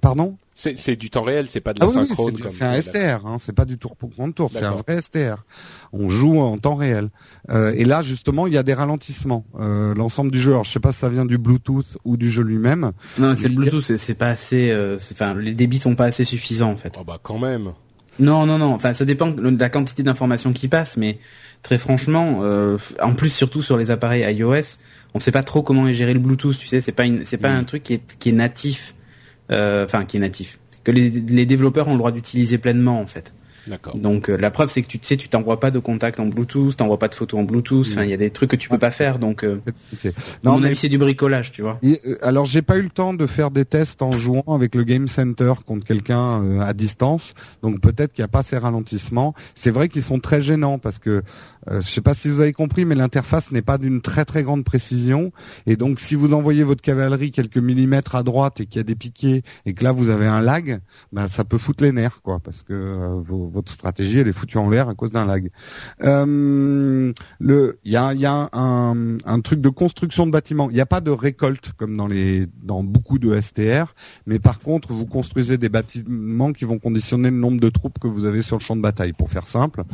pardon? C'est c'est du temps réel, c'est pas de la Ah oui, oui, synchrone. c'est un STR, hein, c'est pas du tour pour tour, c'est un vrai STR. On joue en temps réel. Euh, et là, justement, il y a des ralentissements. Euh, L'ensemble du jeu, alors je sais pas si ça vient du Bluetooth ou du jeu lui-même. Non, c'est le Bluetooth, c'est- c'est pas assez. euh, c'est- Enfin, les débits sont pas assez suffisants en fait. Oh bah quand même. Non, non, non. Enfin, ça dépend de la quantité d'informations qui passent, mais très franchement, euh, en plus surtout sur les appareils iOS, on sait pas trop comment est géré le Bluetooth. Tu sais, c'est pas une, c'est pas Mhm. un truc qui est qui est natif, euh, enfin qui est natif, que les, les développeurs ont le droit d'utiliser pleinement en fait. D'accord. Donc euh, la preuve c'est que tu tu sais, tu t'envoies pas de contact en Bluetooth, t'envoies pas de photos en Bluetooth. Enfin, il y a des trucs que tu peux pas faire. Donc, euh, compliqué. à mon mais- avis, c'est du bricolage, tu vois. Et, euh, alors j'ai pas eu le temps de faire des tests en jouant avec le Game Center contre quelqu'un euh, à distance, donc peut-être qu'il n'y a pas ces ralentissements. C'est vrai qu'ils sont très gênants parce que euh, je sais pas si vous avez compris, mais l'interface n'est pas d'une très très grande précision, et donc si vous envoyez votre cavalerie quelques millimètres à droite et qu'il y a des piquets et que là vous avez un lag, bah, ça peut foutre les nerfs quoi, parce que euh, votre stratégie elle est foutue en l'air à cause d'un lag. Euh, il y a, y a un, un truc de construction de bâtiments. Il n'y a pas de récolte comme dans les, dans beaucoup de STR, mais par contre, vous construisez des bâtiments qui vont conditionner le nombre de troupes que vous avez sur le champ de bataille. Pour faire simple,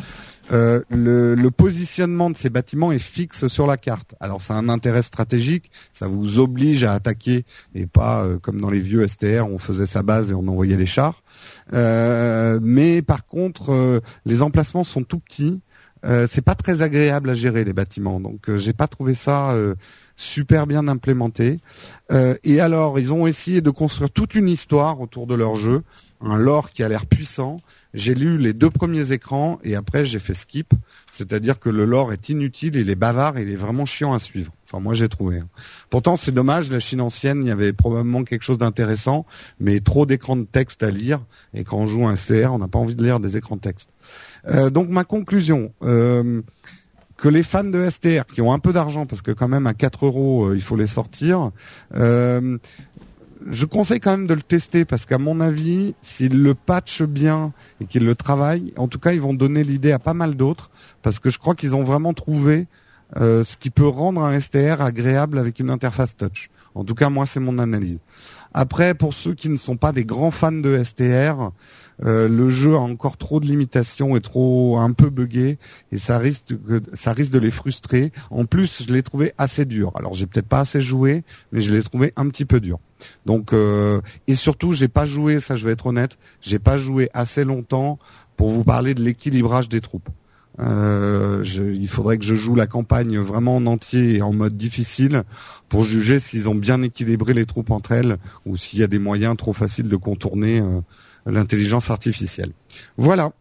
euh, le, positionnement de ces bâtiments est fixe sur la carte. Alors, c'est un intérêt stratégique. Ça vous oblige à attaquer et pas euh, comme dans les vieux STR, on faisait sa base et on envoyait les chars. Euh, mais par contre, les emplacements sont tout petits. C'est pas très agréable à gérer les bâtiments, donc j'ai pas trouvé ça super bien implémenté. Euh, et alors, ils ont essayé de construire toute une histoire autour de leur jeu, un lore qui a l'air puissant. J'ai lu les deux premiers écrans et après j'ai fait skip, c'est-à-dire que le lore est inutile, il est bavard, il est vraiment chiant à suivre. Enfin, moi j'ai trouvé. hein. Pourtant, c'est dommage, la Chine ancienne, il y avait probablement quelque chose d'intéressant, mais trop d'écrans de texte à lire. Et quand on joue un CR, on n'a pas envie de lire des écrans de texte. Euh, donc ma conclusion, euh, que les fans de STR qui ont un peu d'argent, parce que quand même à 4 euros euh, il faut les sortir, euh, je conseille quand même de le tester parce qu'à mon avis, s'ils le patchent bien et qu'ils le travaillent, en tout cas ils vont donner l'idée à pas mal d'autres parce que je crois qu'ils ont vraiment trouvé euh, ce qui peut rendre un STR agréable avec une interface touch. En tout cas, moi, c'est mon analyse. Après, pour ceux qui ne sont pas des grands fans de STR, euh, le jeu a encore trop de limitations et trop un peu buggé et ça risque de les frustrer. En plus, je l'ai trouvé assez dur. Alors, j'ai peut-être pas assez joué, mais je l'ai trouvé un petit peu dur. Donc euh, et surtout, j'ai pas joué, ça je vais être honnête, j'ai pas joué assez longtemps pour vous parler de l'équilibrage des troupes. Euh, il faudrait que je joue la campagne vraiment en entier et en mode difficile pour juger s'ils ont bien équilibré les troupes entre elles ou s'il y a des moyens trop faciles de contourner l'intelligence artificielle. Voilà.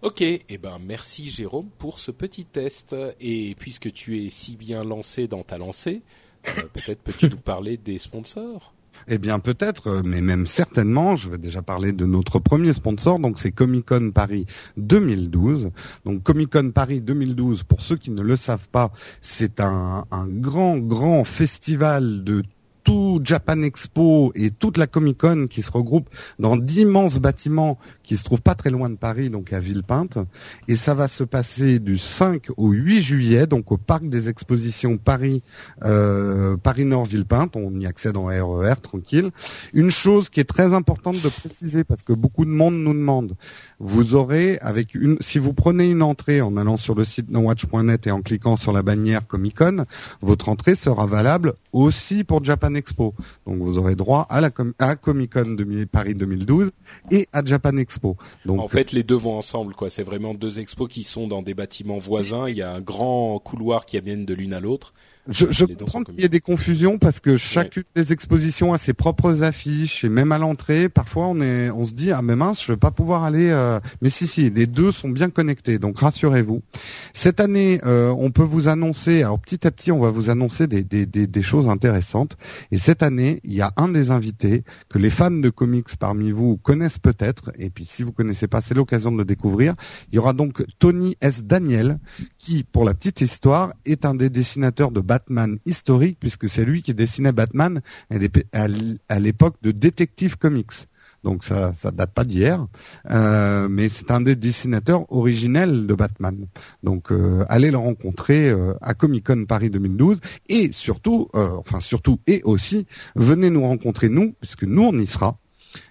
Ok, eh ben merci Jérôme pour ce petit test. Et puisque tu es si bien lancé dans ta lancée, euh, peut-être peux-tu nous parler des sponsors? Eh bien peut-être, euh, mais même certainement, je vais déjà parler de notre premier sponsor, donc c'est Comic Con Paris 2012. Donc Comic Con Paris 2012, pour ceux qui ne le savent pas, c'est un, un grand, grand festival de tout Japan Expo et toute la Comic Con qui se regroupe dans d'immenses bâtiments qui se trouvent pas très loin de Paris, donc à Villepinte. Et ça va se passer du 5 au 8 juillet, donc au parc des expositions Paris, euh, Paris Nord Villepinte. On y accède en RER, tranquille. Une chose qui est très importante de préciser, parce que beaucoup de monde nous demande, vous aurez avec une, si vous prenez une entrée en allant sur le site nowatch.net et en cliquant sur la bannière Comic Con, votre entrée sera valable aussi pour Japan Expo. Donc vous aurez droit à la Comic Con 2000 Paris 2012 et à Japan Expo. En fait, les deux vont ensemble, quoi. C'est vraiment deux expos qui sont dans des bâtiments voisins. Il y a un grand couloir qui amène de l'une à l'autre. Je, je Les dons comprends qu'il y ait des confusions parce que chacune Ouais. des expositions a ses propres affiches et même à l'entrée, parfois on est, on se dit ah mais mince, je vais pas pouvoir aller. euh, Mais si si, les deux sont bien connectés, donc rassurez-vous. Cette année, euh, on peut vous annoncer, alors petit à petit, on va vous annoncer des, des, des, des choses intéressantes. Et cette année, il y a un des invités que les fans de comics parmi vous connaissent peut-être, et puis si vous connaissez pas, c'est l'occasion de le découvrir. Il y aura donc Tony S. Daniel, qui, pour la petite histoire, est un des dessinateurs de Batman historique, puisque c'est lui qui dessinait Batman à l'époque de Detective Comics. Donc ça, ça date pas d'hier, Euh, mais c'est un des dessinateurs originels de Batman. Donc euh, allez le rencontrer euh, à Comic Con Paris 2012 et surtout, euh, enfin surtout et aussi, venez nous rencontrer nous, puisque nous on y sera.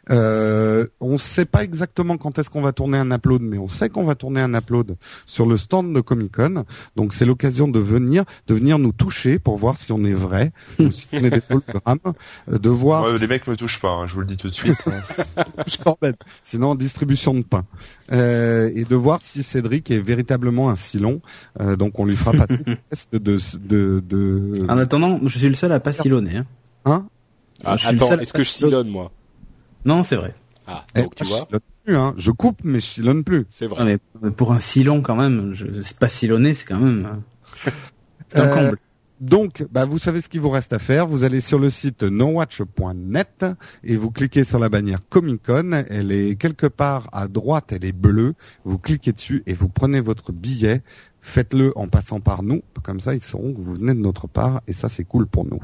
Euh, on ne sait pas exactement quand est-ce qu'on va tourner un upload, mais on sait qu'on va tourner un upload sur le stand de Comic Con. Donc c'est l'occasion de venir, de venir nous toucher pour voir si on est vrai, ou si on est des hologrammes, euh, de voir Ouais, les mecs me touchent pas, hein, je vous le dis tout de suite. hein. Sinon, distribution de pain. Euh, et de voir si Cédric est véritablement un silon. Euh, donc, on lui fera passer le test de... de, de... En attendant, je suis le seul à pas silonner. Hein. Hein? Ah, Je suis le attends, est-ce que je pas- sillonne moi? Non, c'est vrai. Ah, Eh, donc tu moi, je vois, plus, hein. Je coupe, mais je silonne plus. c'est vrai. Mais pour un silon quand même, je c'est pas silonner, c'est quand même. euh, C'est un Euh, comble. Donc, bah, vous savez ce qu'il vous reste à faire. Vous allez sur le site nowatch.net et vous cliquez sur la bannière Comic Con. Elle est quelque part à droite, elle est bleue. Vous cliquez dessus et vous prenez votre billet. Faites-le en passant par nous. Comme ça, ils sauront que vous venez de notre part et ça, c'est cool pour nous.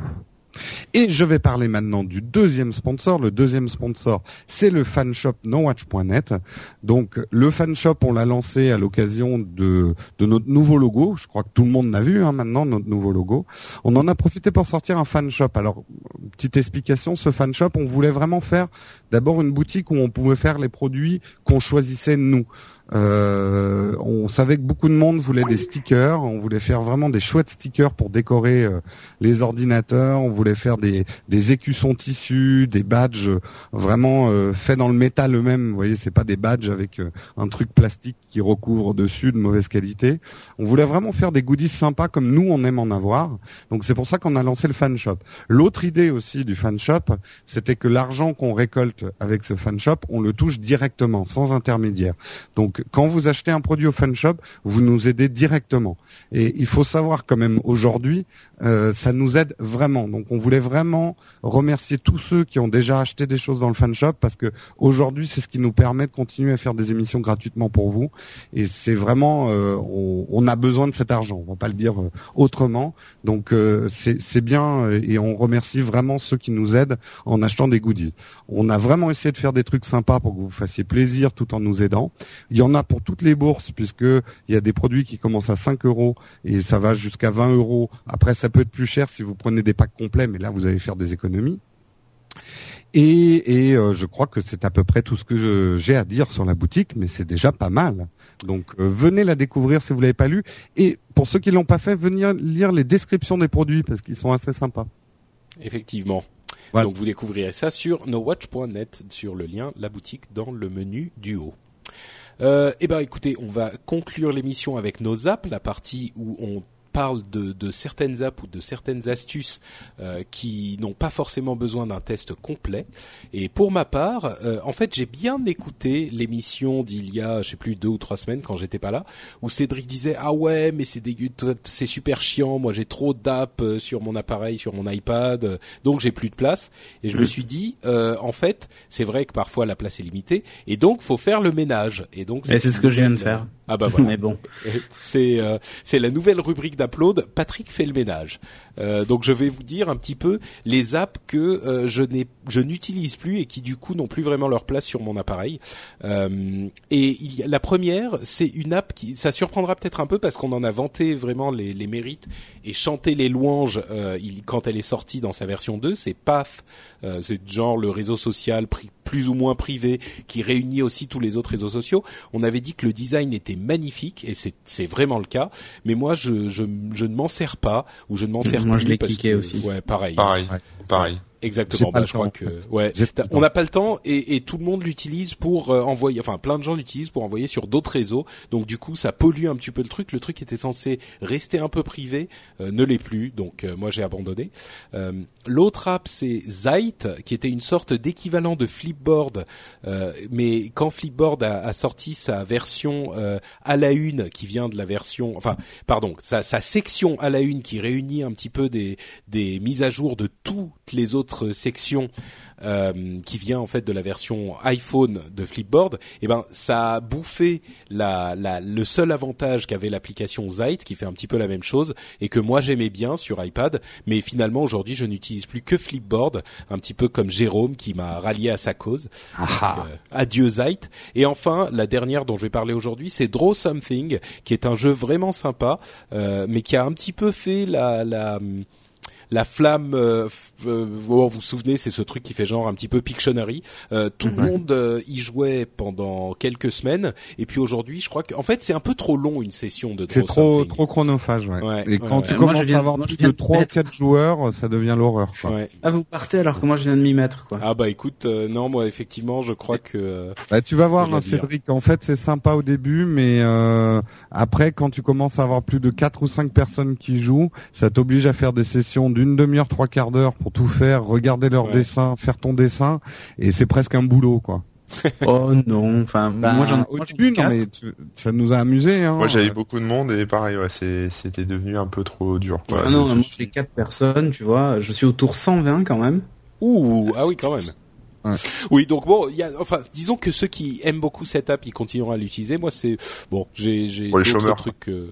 Et je vais parler maintenant du deuxième sponsor. Le deuxième sponsor, c'est le fanshop nowatch.net. Donc le fanshop, on l'a lancé à l'occasion de, de notre nouveau logo. Je crois que tout le monde l'a vu hein, maintenant, notre nouveau logo. On en a profité pour sortir un fanshop. Alors, petite explication, ce fanshop, on voulait vraiment faire d'abord une boutique où on pouvait faire les produits qu'on choisissait nous. Euh, on savait que beaucoup de monde voulait des stickers, on voulait faire vraiment des chouettes stickers pour décorer euh, les ordinateurs, on voulait faire des, écussons tissus, des badges euh, vraiment faits dans le métal eux-mêmes. Vous voyez, c'est pas des badges avec un truc plastique qui recouvre dessus de mauvaise qualité. On voulait vraiment faire des goodies sympas comme nous on aime en avoir. Donc c'est pour ça qu'on a lancé le fan shop. L'autre idée aussi du fan shop, c'était que l'argent qu'on récolte avec ce fan shop, on le touche directement, sans intermédiaire. Donc quand vous achetez un produit au fan shop, vous nous aidez directement. Et il faut savoir quand même aujourd'hui, euh, ça nous aide vraiment. Donc on voulait vraiment remercier tous ceux qui ont déjà acheté des choses dans le fan shop parce que aujourd'hui c'est ce qui nous permet de continuer à faire des émissions gratuitement pour vous. Et c'est vraiment, euh, on, on a besoin de cet argent. On va pas le dire euh, autrement. Donc euh, c'est bien euh, et on remercie vraiment ceux qui nous aident en achetant des goodies. On a vraiment essayé de faire des trucs sympas pour que vous fassiez plaisir tout en nous aidant. En a pour toutes les bourses puisque il y a des produits qui commencent à 5 euros et ça va jusqu'à 20 euros. Après, ça peut être plus cher si vous prenez des packs complets, mais là, vous allez faire des économies. Et, et euh, je crois que c'est à peu près tout ce que j'ai à dire sur la boutique, mais c'est déjà pas mal. Donc euh, venez la découvrir si vous l'avez pas lu. Et pour ceux qui l'ont pas fait, venir lire les descriptions des produits parce qu'ils sont assez sympas. Effectivement. Voilà. Donc vous découvrirez ça sur nowatch.net, sur le lien la boutique dans le menu du haut. Euh, eh ben écoutez, on va conclure l'émission avec nos apps, la partie où on parle de, de certaines apps ou de certaines astuces euh, qui n'ont pas forcément besoin d'un test complet. Et pour ma part, euh, en fait, j'ai bien écouté l'émission d'il y a, je sais plus, deux ou trois semaines quand j'étais pas là, où Cédric disait ah ouais, mais c'est dégueu, c'est super chiant. Moi, j'ai trop d'apps euh, sur mon appareil, sur mon iPad, euh, donc j'ai plus de place. Et je me suis dit, euh, en fait, c'est vrai que parfois la place est limitée, et donc faut faire le ménage. Et donc c'est ce que je viens de faire. Ah bah voilà. Mais bon. C'est euh, c'est la nouvelle rubrique d'Upload. Patrick fait le ménage. Euh, donc je vais vous dire un petit peu les apps que euh, je n'utilise plus et qui du coup n'ont plus vraiment leur place sur mon appareil. Euh, et la première, c'est une app qui ça surprendra peut-être un peu parce qu'on en a vanté vraiment les, mérites et chanté les louanges quand elle est sortie dans sa version 2. C'est Path. Euh, c'est genre le réseau social pri- plus ou moins privé qui réunit aussi tous les autres réseaux sociaux. On avait dit que le design était magnifique et c'est c'est vraiment le cas. Mais moi, je je, je ne m'en sers pas ou je ne m'en sers Moi, plus je l'ai cliqué que- aussi. Ouais, pareil. Pareil, Ouais. pareil. Exactement. Bah, je crois que ouais, on n'a pas le temps et, et tout le monde l'utilise pour euh, envoyer. Enfin, plein de gens l'utilisent pour envoyer sur d'autres réseaux. Donc du coup, ça pollue un petit peu le truc. Le truc était censé rester un peu privé, euh, ne l'est plus. Donc euh, moi j'ai abandonné. Euh, L'autre app c'est Zite, qui était une sorte d'équivalent de Flipboard, euh, mais quand Flipboard a, a sorti sa version euh, à la une, qui vient de la version, enfin pardon, sa, sa section à la une qui réunit un petit peu des, des mises à jour de toutes les autres sections euh, qui vient en fait de la version iPhone de Flipboard, et ben ça a bouffé la, la, le seul avantage qu'avait l'application Zite qui fait un petit peu la même chose et que moi j'aimais bien sur iPad, mais finalement aujourd'hui je n'utilise plus que Flipboard, un petit peu comme Jérôme qui m'a rallié à sa cause. Donc, euh, adieu Zite. Et enfin la dernière dont je vais parler aujourd'hui c'est Draw Something qui est un jeu vraiment sympa, euh, mais qui a un petit peu fait la, la la flamme, euh, euh, vous vous souvenez, c'est ce truc qui fait genre un petit peu Pictionary. Euh, tout le monde euh, y jouait pendant quelques semaines, et puis aujourd'hui, je crois qu'en fait, c'est un peu trop long une session de C'est trop trop chronophage, ouais. Ouais, Et quand ouais. tu commences viens- à avoir plus de 3 ou 4 joueurs, ça devient l'horreur. quoi. Ouais. Ah, vous partez alors que moi je viens de m'y mettre, quoi. Ah bah écoute, euh, non, moi effectivement, je crois que euh, Bah, tu vas voir, hein. Cédric. En fait, c'est sympa au début, mais euh, après, quand tu commences à avoir plus de quatre ou cinq personnes qui jouent, ça t'oblige à faire des sessions d'une demi-heure, trois quarts d'heure pour tout faire, regarder leurs Ouais. dessins, faire ton dessin, et c'est presque un boulot, quoi. Oh non, enfin, Bah, moi j'en au début, non, quatre. mais tu- ça nous a amusé. Hein. Moi j'avais beaucoup de monde et pareil, ouais, c'était devenu un peu trop dur. quoi. Ah non, Je- moi j'ai quatre personnes, tu vois. Je suis au tour 120 quand même. ouh, ah oui, quand même. Ouais. Oui, donc bon, il y a, enfin, disons que ceux qui aiment beaucoup cette app, ils continueront à l'utiliser. Moi, c'est bon, j'ai j'ai d'autres chômeurs. trucs. que-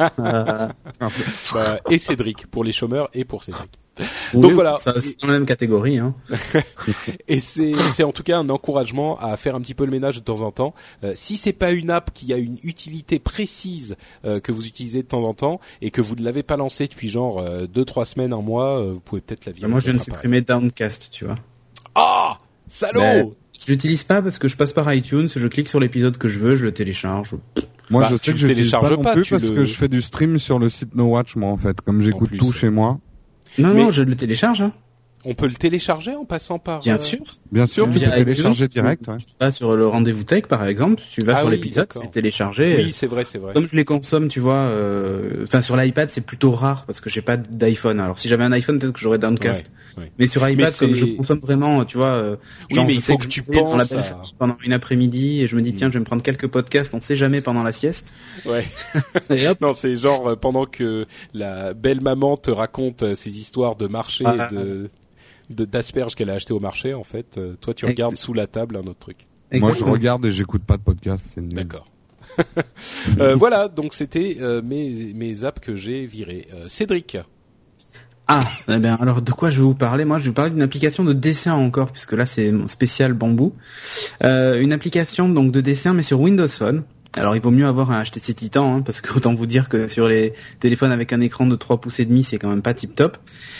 Euh, bah, et Cédric pour les chômeurs et pour Cédric. oui, Donc voilà. ça, C'est dans la même catégorie, hein. Et c'est c'est en tout cas un encouragement à faire un petit peu le ménage de temps en temps. Euh, si c'est pas une app qui a une utilité précise euh, que vous utilisez de temps en temps et que vous ne l'avez pas lancée depuis genre euh, deux trois semaines un mois, euh, vous pouvez peut-être la virer. Moi je viens de supprimer Downcast, tu vois. Salaud Ben, Je l'utilise pas parce que je passe par iTunes, je clique sur l'épisode que je veux, je le télécharge. Moi, Bah, je sais le que je l'utilise télécharges pas non pas, plus tu parce le- que je fais du stream sur le site No Watch, moi, en fait, comme j'écoute tout chez moi. Non, Mais- non, je le télécharge, hein. On peut le télécharger en passant par. Bien euh, sûr. Bien sûr, tu Via peux télécharger iTunes, direct. tu- ouais. Tu vas sur le rendez-vous tech, par exemple, tu vas Ah sur oui, l'épisode, c'est téléchargé. Oui, c'est vrai, c'est vrai. Comme je les consomme, tu vois, euh, enfin sur l'iPad c'est plutôt rare parce que j'ai pas d'iPhone. Alors si j'avais un iPhone peut-être que j'aurais Downcast. Ouais, ouais. Mais sur iPad Mais comme je consomme vraiment, tu vois. euh, Oui, genre, mais il faut que je tu vais dans la penses à- pendant une après-midi et je me dis Mm. tiens je vais me prendre quelques podcasts, on sait jamais pendant la sieste. Ouais. Et hop, Non, c'est genre euh, pendant que la belle maman te raconte ses histoires de marché Ah. de- d'asperges qu'elle a acheté au marché en fait, euh, toi tu regardes sous la table un autre truc. Moi, je regarde et j'écoute pas de podcast. D'accord. Euh, voilà, donc c'était euh, mes mes apps que j'ai virées. Euh, Cédric. Ah, eh bien, alors de quoi je vais vous parler? Moi, je vais vous parler d'une application de dessin encore, puisque là c'est mon spécial bambou. Euh, une application donc de dessin, mais sur Windows Phone. Alors, il vaut mieux avoir un HTC Titan, hein, parce que autant vous dire que sur les téléphones avec un écran de 3 pouces et demi, c'est quand même pas tip top.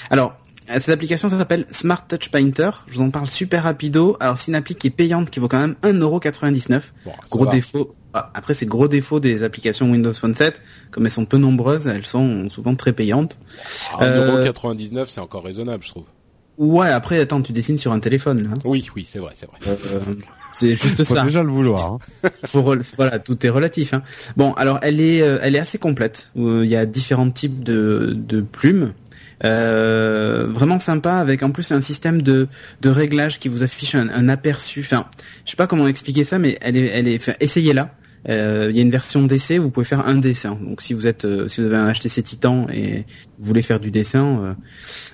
Alors, cette application ça s'appelle Smart Touch Painter. Je vous en parle super rapido. Alors, c'est une appli qui est payante, qui vaut quand même 1,99€. Bon, Gros va. défaut. ah, Après, c'est gros défaut des applications Windows Phone 7. Comme elles sont peu nombreuses, elles sont souvent très payantes. Ah, Euh, 1,99€, c'est encore raisonnable, je trouve. Ouais, après, attends, tu dessines sur un téléphone, là. Oui, oui, c'est vrai, c'est vrai. Euh, c'est juste Faut ça. déjà le vouloir. hein. Faut voilà, tout est relatif. Hein. Bon, alors elle est, euh, elle est assez complète. Euh, Il y a différents types de, de plumes. Euh, vraiment sympa avec en plus un système de, de réglage qui vous affiche un, un aperçu. Enfin, je sais pas comment expliquer ça, mais elle est, elle est. Enfin, essayez-la. Euh, Il y a une version d'essai, vous pouvez faire un dessin. Donc si vous êtes, euh, si vous avez un HTC Titan et vous voulez faire du dessin, euh,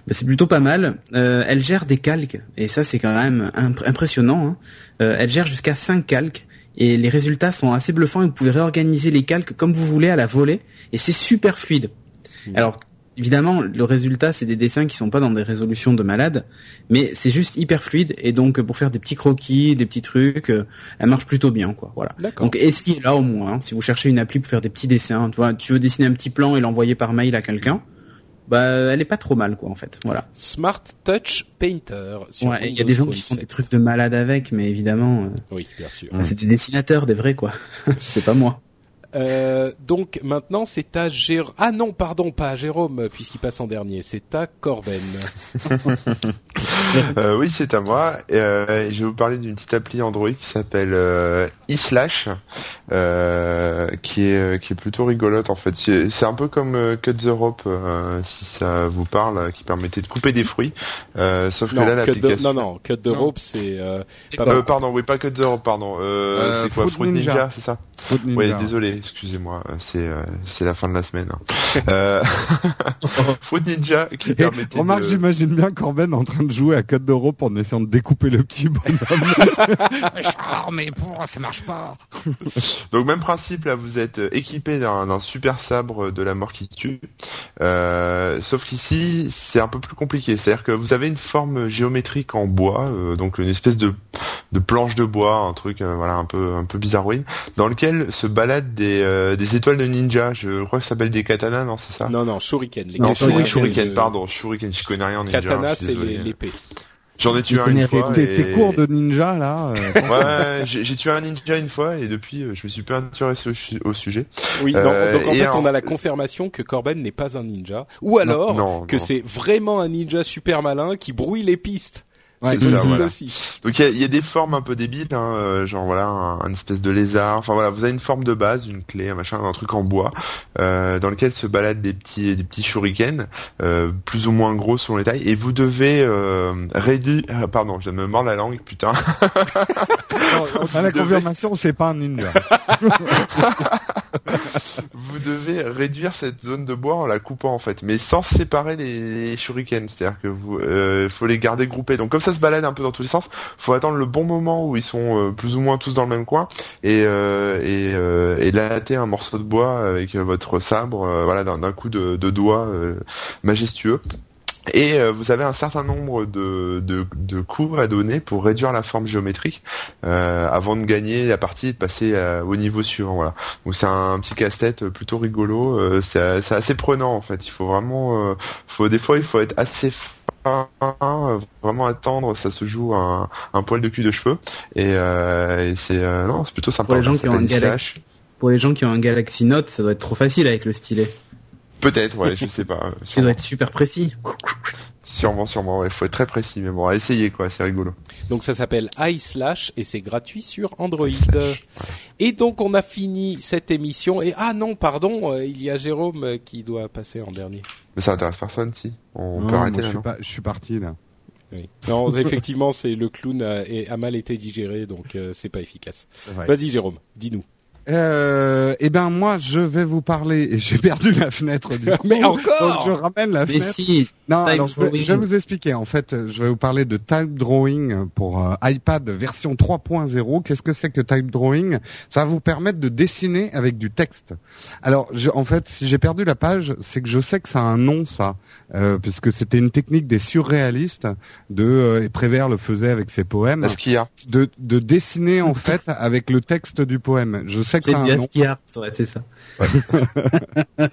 bah, c'est plutôt pas mal. Euh, elle gère des calques et ça c'est quand même imp- impressionnant. hein. Euh, elle gère jusqu'à 5 calques et les résultats sont assez bluffants et vous pouvez réorganiser les calques comme vous voulez à la volée et c'est super fluide. Mhm. Alors évidemment le résultat c'est des dessins qui sont pas dans des résolutions de malade mais c'est juste hyper fluide et donc pour faire des petits croquis, des petits trucs, euh, elle marche plutôt bien quoi. Voilà. D'accord. Donc essayez là au moins hein. si vous cherchez une appli pour faire des petits dessins, tu vois, tu veux dessiner un petit plan et l'envoyer par mail à quelqu'un, bah elle est pas trop mal quoi en fait. Voilà. Smart Touch Painter. Sur Ouais, il y a des gens qui font 7. des trucs de malade avec mais évidemment euh, Oui, bien sûr. C'est des dessinateurs des vrais quoi. c'est pas moi. Euh, donc maintenant c'est à Jérôme. Ah non, pardon, pas à Jérôme puisqu'il passe en dernier. C'est à Corben. Euh, oui, c'est à moi. Euh, je vais vous parler d'une petite appli Android qui s'appelle euh, eSlash, euh, qui est qui est plutôt rigolote en fait. C'est c'est un peu comme euh, Cut the Rope, euh, si ça vous parle, qui permettait de couper des fruits. Euh, sauf que non, là, cut the, l'application. non, non, cut the Non. rope, c'est euh, pas Euh, pardon, oui, pas Cut the Rope, pardon. Euh, Euh, c'est quoi, Fruit Fruit Ninja, Ninja. c'est ça Fruit Ninja. Oui, désolé, excusez-moi, euh, c'est euh, c'est la fin de la semaine. hein. euh, Fruit Ninja qui Et permettait remarque, de... j'imagine bien Corben en train de jouer à Code d'Europe en essayant de découper le petit bonhomme. Mais bon, ça marche pas. Donc même principe, là vous êtes équipé d'un d'un super sabre de la mort qui tue, Euh, sauf qu'ici c'est un peu plus compliqué, c'est-à-dire que vous avez une forme géométrique en bois, euh, donc une espèce de, de planche de bois, un truc euh, voilà un peu un peu bizarroïne, dans lequel se baladent des, euh, des étoiles de ninja, je crois que ça s'appelle des katanas, non c'est ça? Non, non, shuriken. Les Non, katanas, shuriken, c'est shuriken, le- pardon, shuriken, je connais rien en ninja. Katana, c'est l'épée. J'en ai tué un une fois. Tes et- tes cours de ninja là. euh, Ouais, j'ai tué un ninja une fois et depuis euh, je me suis plus intéressé au, su- au sujet. Oui, non, Euh, donc en fait, en- on a la confirmation que Corben n'est pas un ninja, ou alors non, que c'est vraiment un ninja super malin qui brouille les pistes. Ouais, c'est possible voilà. aussi. Donc il y a, il y a des formes un peu débiles, hein, euh, genre voilà un, un espèce de lézard. Enfin voilà, vous avez une forme de base, une clé, un machin, un truc en bois, euh, dans lequel se baladent des petits des petits shurikens, euh, plus ou moins gros selon les tailles, et vous devez euh, réduire. ah, Pardon, je me mordre la langue, putain. on a la devez- confirmation, c'est pas un ninja. vous devez réduire cette zone de bois en la coupant en fait, mais sans séparer les, shurikens, c'est-à-dire que vous euh, faut les garder groupés. Donc comme ça se balade un peu dans tous les sens, faut attendre le bon moment où ils sont euh, plus ou moins tous dans le même coin et euh, et, euh, et latter un morceau de bois avec votre sabre, voilà d'un coup de, de doigt majestueux. Et euh, vous avez un certain nombre de, de, de coups à donner pour réduire la forme géométrique euh, avant de gagner la partie et de passer euh, au niveau suivant. Voilà. Donc c'est un petit casse-tête plutôt rigolo. euh, c'est assez prenant en fait. Il faut vraiment, euh, faut des fois il faut être assez fin, euh, vraiment attendre. Ça se joue un, un poil de cul de cheveux et, euh, et c'est euh, non c'est plutôt sympa. Pour les gens Ça qui ont un s'appelle galère. Slash. Pour les gens qui ont un Galaxy Note, ça doit être trop facile avec le stylet. Peut-être, ouais, je sais pas. euh, Ça doit être super précis. sûrement, sûrement. Ouais, faut être très précis, mais bon, à essayer quoi. C'est rigolo. Donc ça s'appelle iSlash et c'est gratuit sur Android. Et donc on a fini cette émission. Et ah non, pardon, euh, il y a Jérôme euh, qui doit passer en dernier. Mais ça intéresse personne, si. On Non, peut moi, arrêter je suis non pas, je suis parti là. Oui. Non, effectivement, c'est le clown a, est- a mal été digéré, donc euh, c'est pas efficace. Ouais. Vas-y, Jérôme, dis-nous. Euh, eh ben moi, je vais vous parler et j'ai perdu la fenêtre du coup. Mais Donc je encore ramène la Mais fenêtre. si, Non, alors je vais, Drawing. je vais vous expliquer. En fait, euh, je vais vous parler de Type Drawing pour euh, iPad version 3.0. Qu'est-ce que c'est que Type Drawing? Ça va vous permettre de dessiner avec du texte. Alors, je, en fait, si j'ai perdu la page, c'est que je sais que ça a un nom, ça, euh, puisque c'était une technique des surréalistes de euh, et Prévert le faisait avec ses poèmes, Est-ce qu'il y a? De, de dessiner en fait avec le texte du poème. Je sais c'est du un nom. Art, ouais, c'est ça.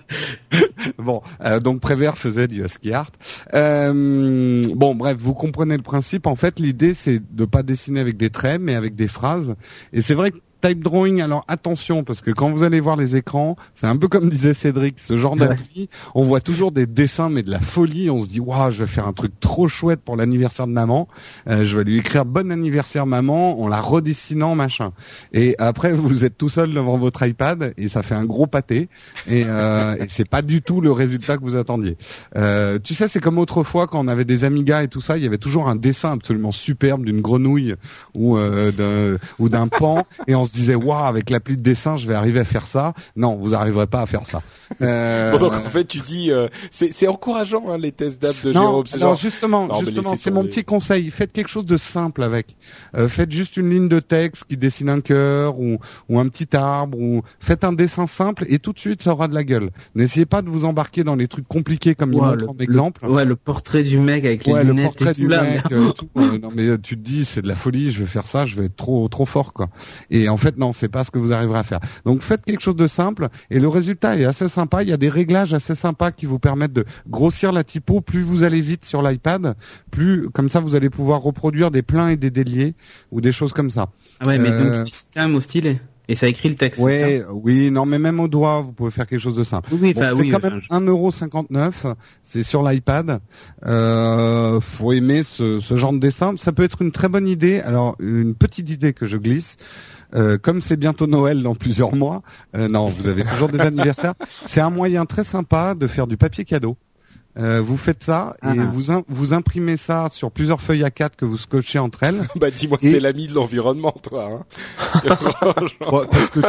Bon, euh, donc Prévert faisait du ASCII art. Euh, bon, bref, vous comprenez le principe. En fait, l'idée c'est de pas dessiner avec des traits, mais avec des phrases. Et c'est vrai que type drawing, alors attention, parce que quand vous allez voir les écrans, c'est un peu comme disait Cédric, ce genre d'appli, on voit toujours des dessins, mais de la folie. On se dit, waouh, je vais faire un truc trop chouette pour l'anniversaire de maman. Euh, je vais lui écrire bon anniversaire maman en la redessinant, machin. Et après, vous êtes tout seul devant votre iPad et ça fait un gros pâté. Et, euh, et c'est pas du tout le résultat que vous attendiez. Euh, tu sais, c'est comme autrefois quand on avait des Amiga et tout ça, il y avait toujours un dessin absolument superbe d'une grenouille ou euh, d'un ou d'un pan, et on se disait waouh, avec l'appli de dessin, je vais arriver à faire ça. Non, vous arriverez pas à faire ça. Euh, Bon, donc en fait, tu dis, euh, c'est c'est encourageant hein, les tests d'app de non, Jérôme. Genre, justement, Non, justement, laissez c'est mon petit conseil. Faites quelque chose de simple avec. Euh, faites juste une ligne de texte qui dessine un cœur ou, ou un petit arbre ou faites un dessin simple et tout de suite ça aura de la gueule. N'essayez pas de vous embarquer dans les trucs compliqués comme il Ouah, montre le, en exemple. le- ouais, le portrait du mec avec les Ouais, le lunettes portrait et tout du là. mec, euh, tout, euh, non mais euh, tu te dis c'est de la folie, je vais faire ça, je vais être trop trop fort quoi. Et en fait non, c'est pas ce que vous arriverez à faire. Donc faites quelque chose de simple et le résultat est assez sympa. Il y a des réglages assez sympas qui vous permettent de grossir la typo. Plus vous allez vite sur l'iPad, plus comme ça vous allez pouvoir reproduire des pleins et des déliés ou des choses comme ça. Ah ouais, mais Euh, donc dessines quand même au stylet. Et ça écrit le texte. c'est Ouais, oui, non, mais même au doigt, vous pouvez faire quelque chose de simple. ça Oui, Bon, c'est oui. quand même je- 1,59€, c'est sur l'iPad. Euh, faut aimer ce, ce genre de dessin. Ça peut être une très bonne idée. Alors, une petite idée que je glisse. Euh, comme c'est bientôt Noël dans plusieurs mois, euh, non, vous avez toujours des anniversaires. C'est un moyen très sympa de faire du papier cadeau. Euh, vous faites ça et Ah. vous im- vous imprimez ça sur plusieurs feuilles A4 que vous scotchez entre elles. bah dis-moi que Et- t'es l'ami de l'environnement, toi. Hein. Bon, parce, que,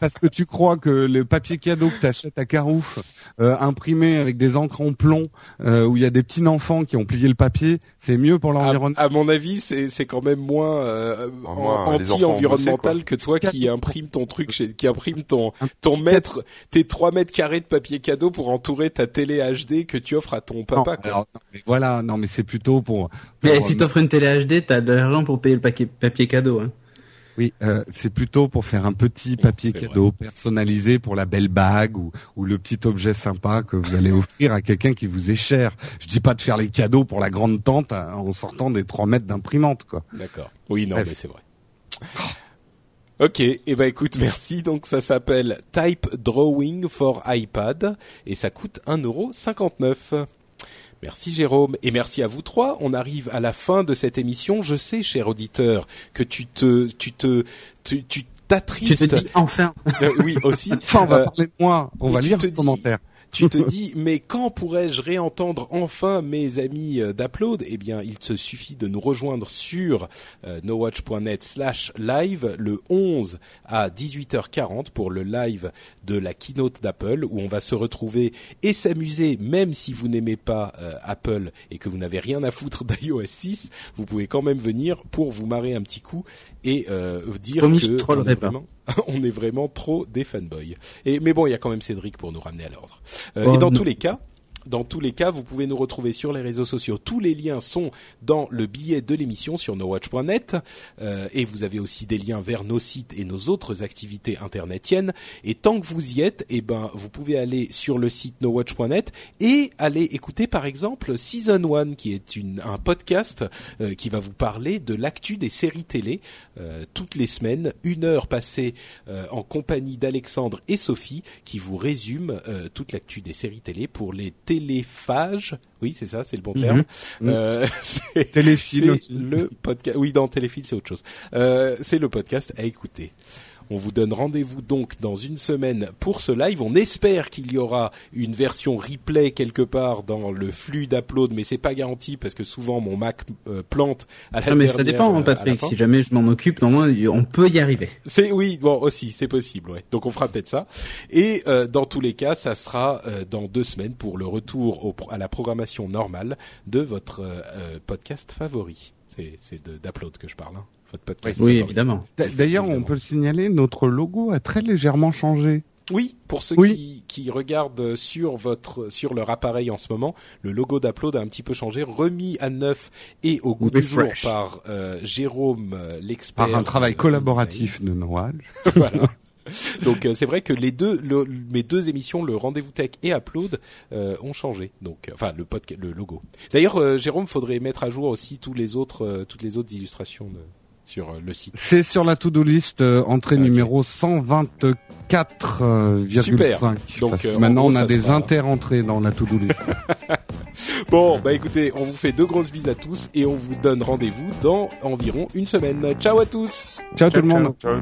parce que tu crois que le papier cadeau que t'achètes à Carouf, euh, imprimé avec des encres en plomb, euh, où il y a des petits enfants qui ont plié le papier, c'est mieux pour à, l'environnement? à mon avis, c'est c'est quand même moins euh, Ah, anti-environnemental que toi qui imprime ton truc, chez, qui imprime ton ton mètre, tes 3 mètres carrés de papier cadeau pour entourer ta télé HD que tu offres à ton Non, papa. quoi. alors, non, mais voilà, non mais c'est plutôt pour. Mais pour, si t'offres une télé HD, t'as de l'argent pour payer le paquet, papier cadeau. Hein. oui, euh, c'est plutôt pour faire un petit papier cadeau personnalisé pour la belle bague ou, ou le petit objet sympa que vous allez offrir à quelqu'un qui vous est cher. Je dis pas de faire les cadeaux pour la grande tante hein, en sortant des 3 mètres d'imprimante quoi. D'accord. Oui, non, Bref. mais c'est vrai. Ok, et eh ben écoute, merci. Donc ça s'appelle Type Drawing for iPad et ça coûte 1,59€. Merci Jérôme et merci à vous trois. On arrive à la fin de cette émission. Je sais, cher auditeur, que tu te, tu te, tu, tu Tu t'attristes. te dis enfin. Euh, oui, aussi. Enfin, on va Euh, parler de moi. On va lire te les dis- commentaires. Tu te dis, mais quand pourrais-je réentendre enfin mes amis euh, d'Upload? Eh bien, il te suffit de nous rejoindre sur euh, nowatch.net slash live le 11 à 18h40 pour le live de la keynote d'Apple où on va se retrouver et s'amuser, même si vous n'aimez pas euh, Apple et que vous n'avez rien à foutre d'iOS 6, vous pouvez quand même venir pour vous marrer un petit coup et euh, dire Promis, je que trollerai pas. vraiment, on est vraiment trop des fanboys. Et mais bon, il y a quand même Cédric pour nous ramener à l'ordre. Euh, Oh, et dans non. tous les cas, dans tous les cas, vous pouvez nous retrouver sur les réseaux sociaux. Tous les liens sont dans le billet de l'émission sur nowatch.net euh, et vous avez aussi des liens vers nos sites et nos autres activités internetiennes. Et tant que vous y êtes, eh ben vous pouvez aller sur le site nowatch.net et aller écouter par exemple Season 1 qui est un podcast euh, qui va vous parler de l'actu des séries télé euh, toutes les semaines, une heure passée en compagnie d'Alexandre et Sophie qui vous résument euh, toute l'actu des séries télé pour les téléphages. Oui, c'est ça, c'est le bon terme. Mhm. Euh, c'est le podcast. Oui, dans Téléfilm, c'est autre chose. Euh, c'est le podcast à écouter. On vous donne rendez-vous donc dans une semaine pour ce live. On espère qu'il y aura une version replay quelque part dans le flux d'upload, mais c'est pas garanti parce que souvent mon Mac euh, plante à la Non, mais ça dépend, euh, hein, la Patrick. Si jamais je m'en occupe, normalement, on peut y arriver. C'est oui, bon aussi, c'est possible, ouais. Donc on fera peut-être ça. Et euh, dans tous les cas, ça sera euh, dans deux semaines pour le retour au à la programmation normale de votre euh, euh, podcast favori. C'est d'upload que je parle, hein. Votre podcast. Oui, évidemment. D'ailleurs, on peut le signaler, notre logo a très légèrement changé. Oui, pour ceux Oui. qui, qui regardent sur votre sur leur appareil en ce moment, le logo d'Upload a un petit peu changé, remis à neuf et au goût du jour par euh, Jérôme, euh, l'expert. Par un travail euh, collaboratif de Noël. voilà. Donc euh, c'est vrai que les deux, le- mes deux émissions, le rendez-vous tech et Upload, euh, ont changé. Donc, euh, enfin le podcast, le logo. D'ailleurs, euh, Jérôme, faudrait mettre à jour aussi tous les autres, euh, toutes les autres illustrations de, sur euh, le site. C'est sur la to-do list, euh, entrée Ok. numéro 124,5. Super. Donc, Parce que euh, en maintenant, gros, on a des sera- inter-entrées dans la to-do list. Bon, bah écoutez, on vous fait deux grosses bises à tous et on vous donne rendez-vous dans environ une semaine. Ciao à tous. Ciao tout le monde. ciao.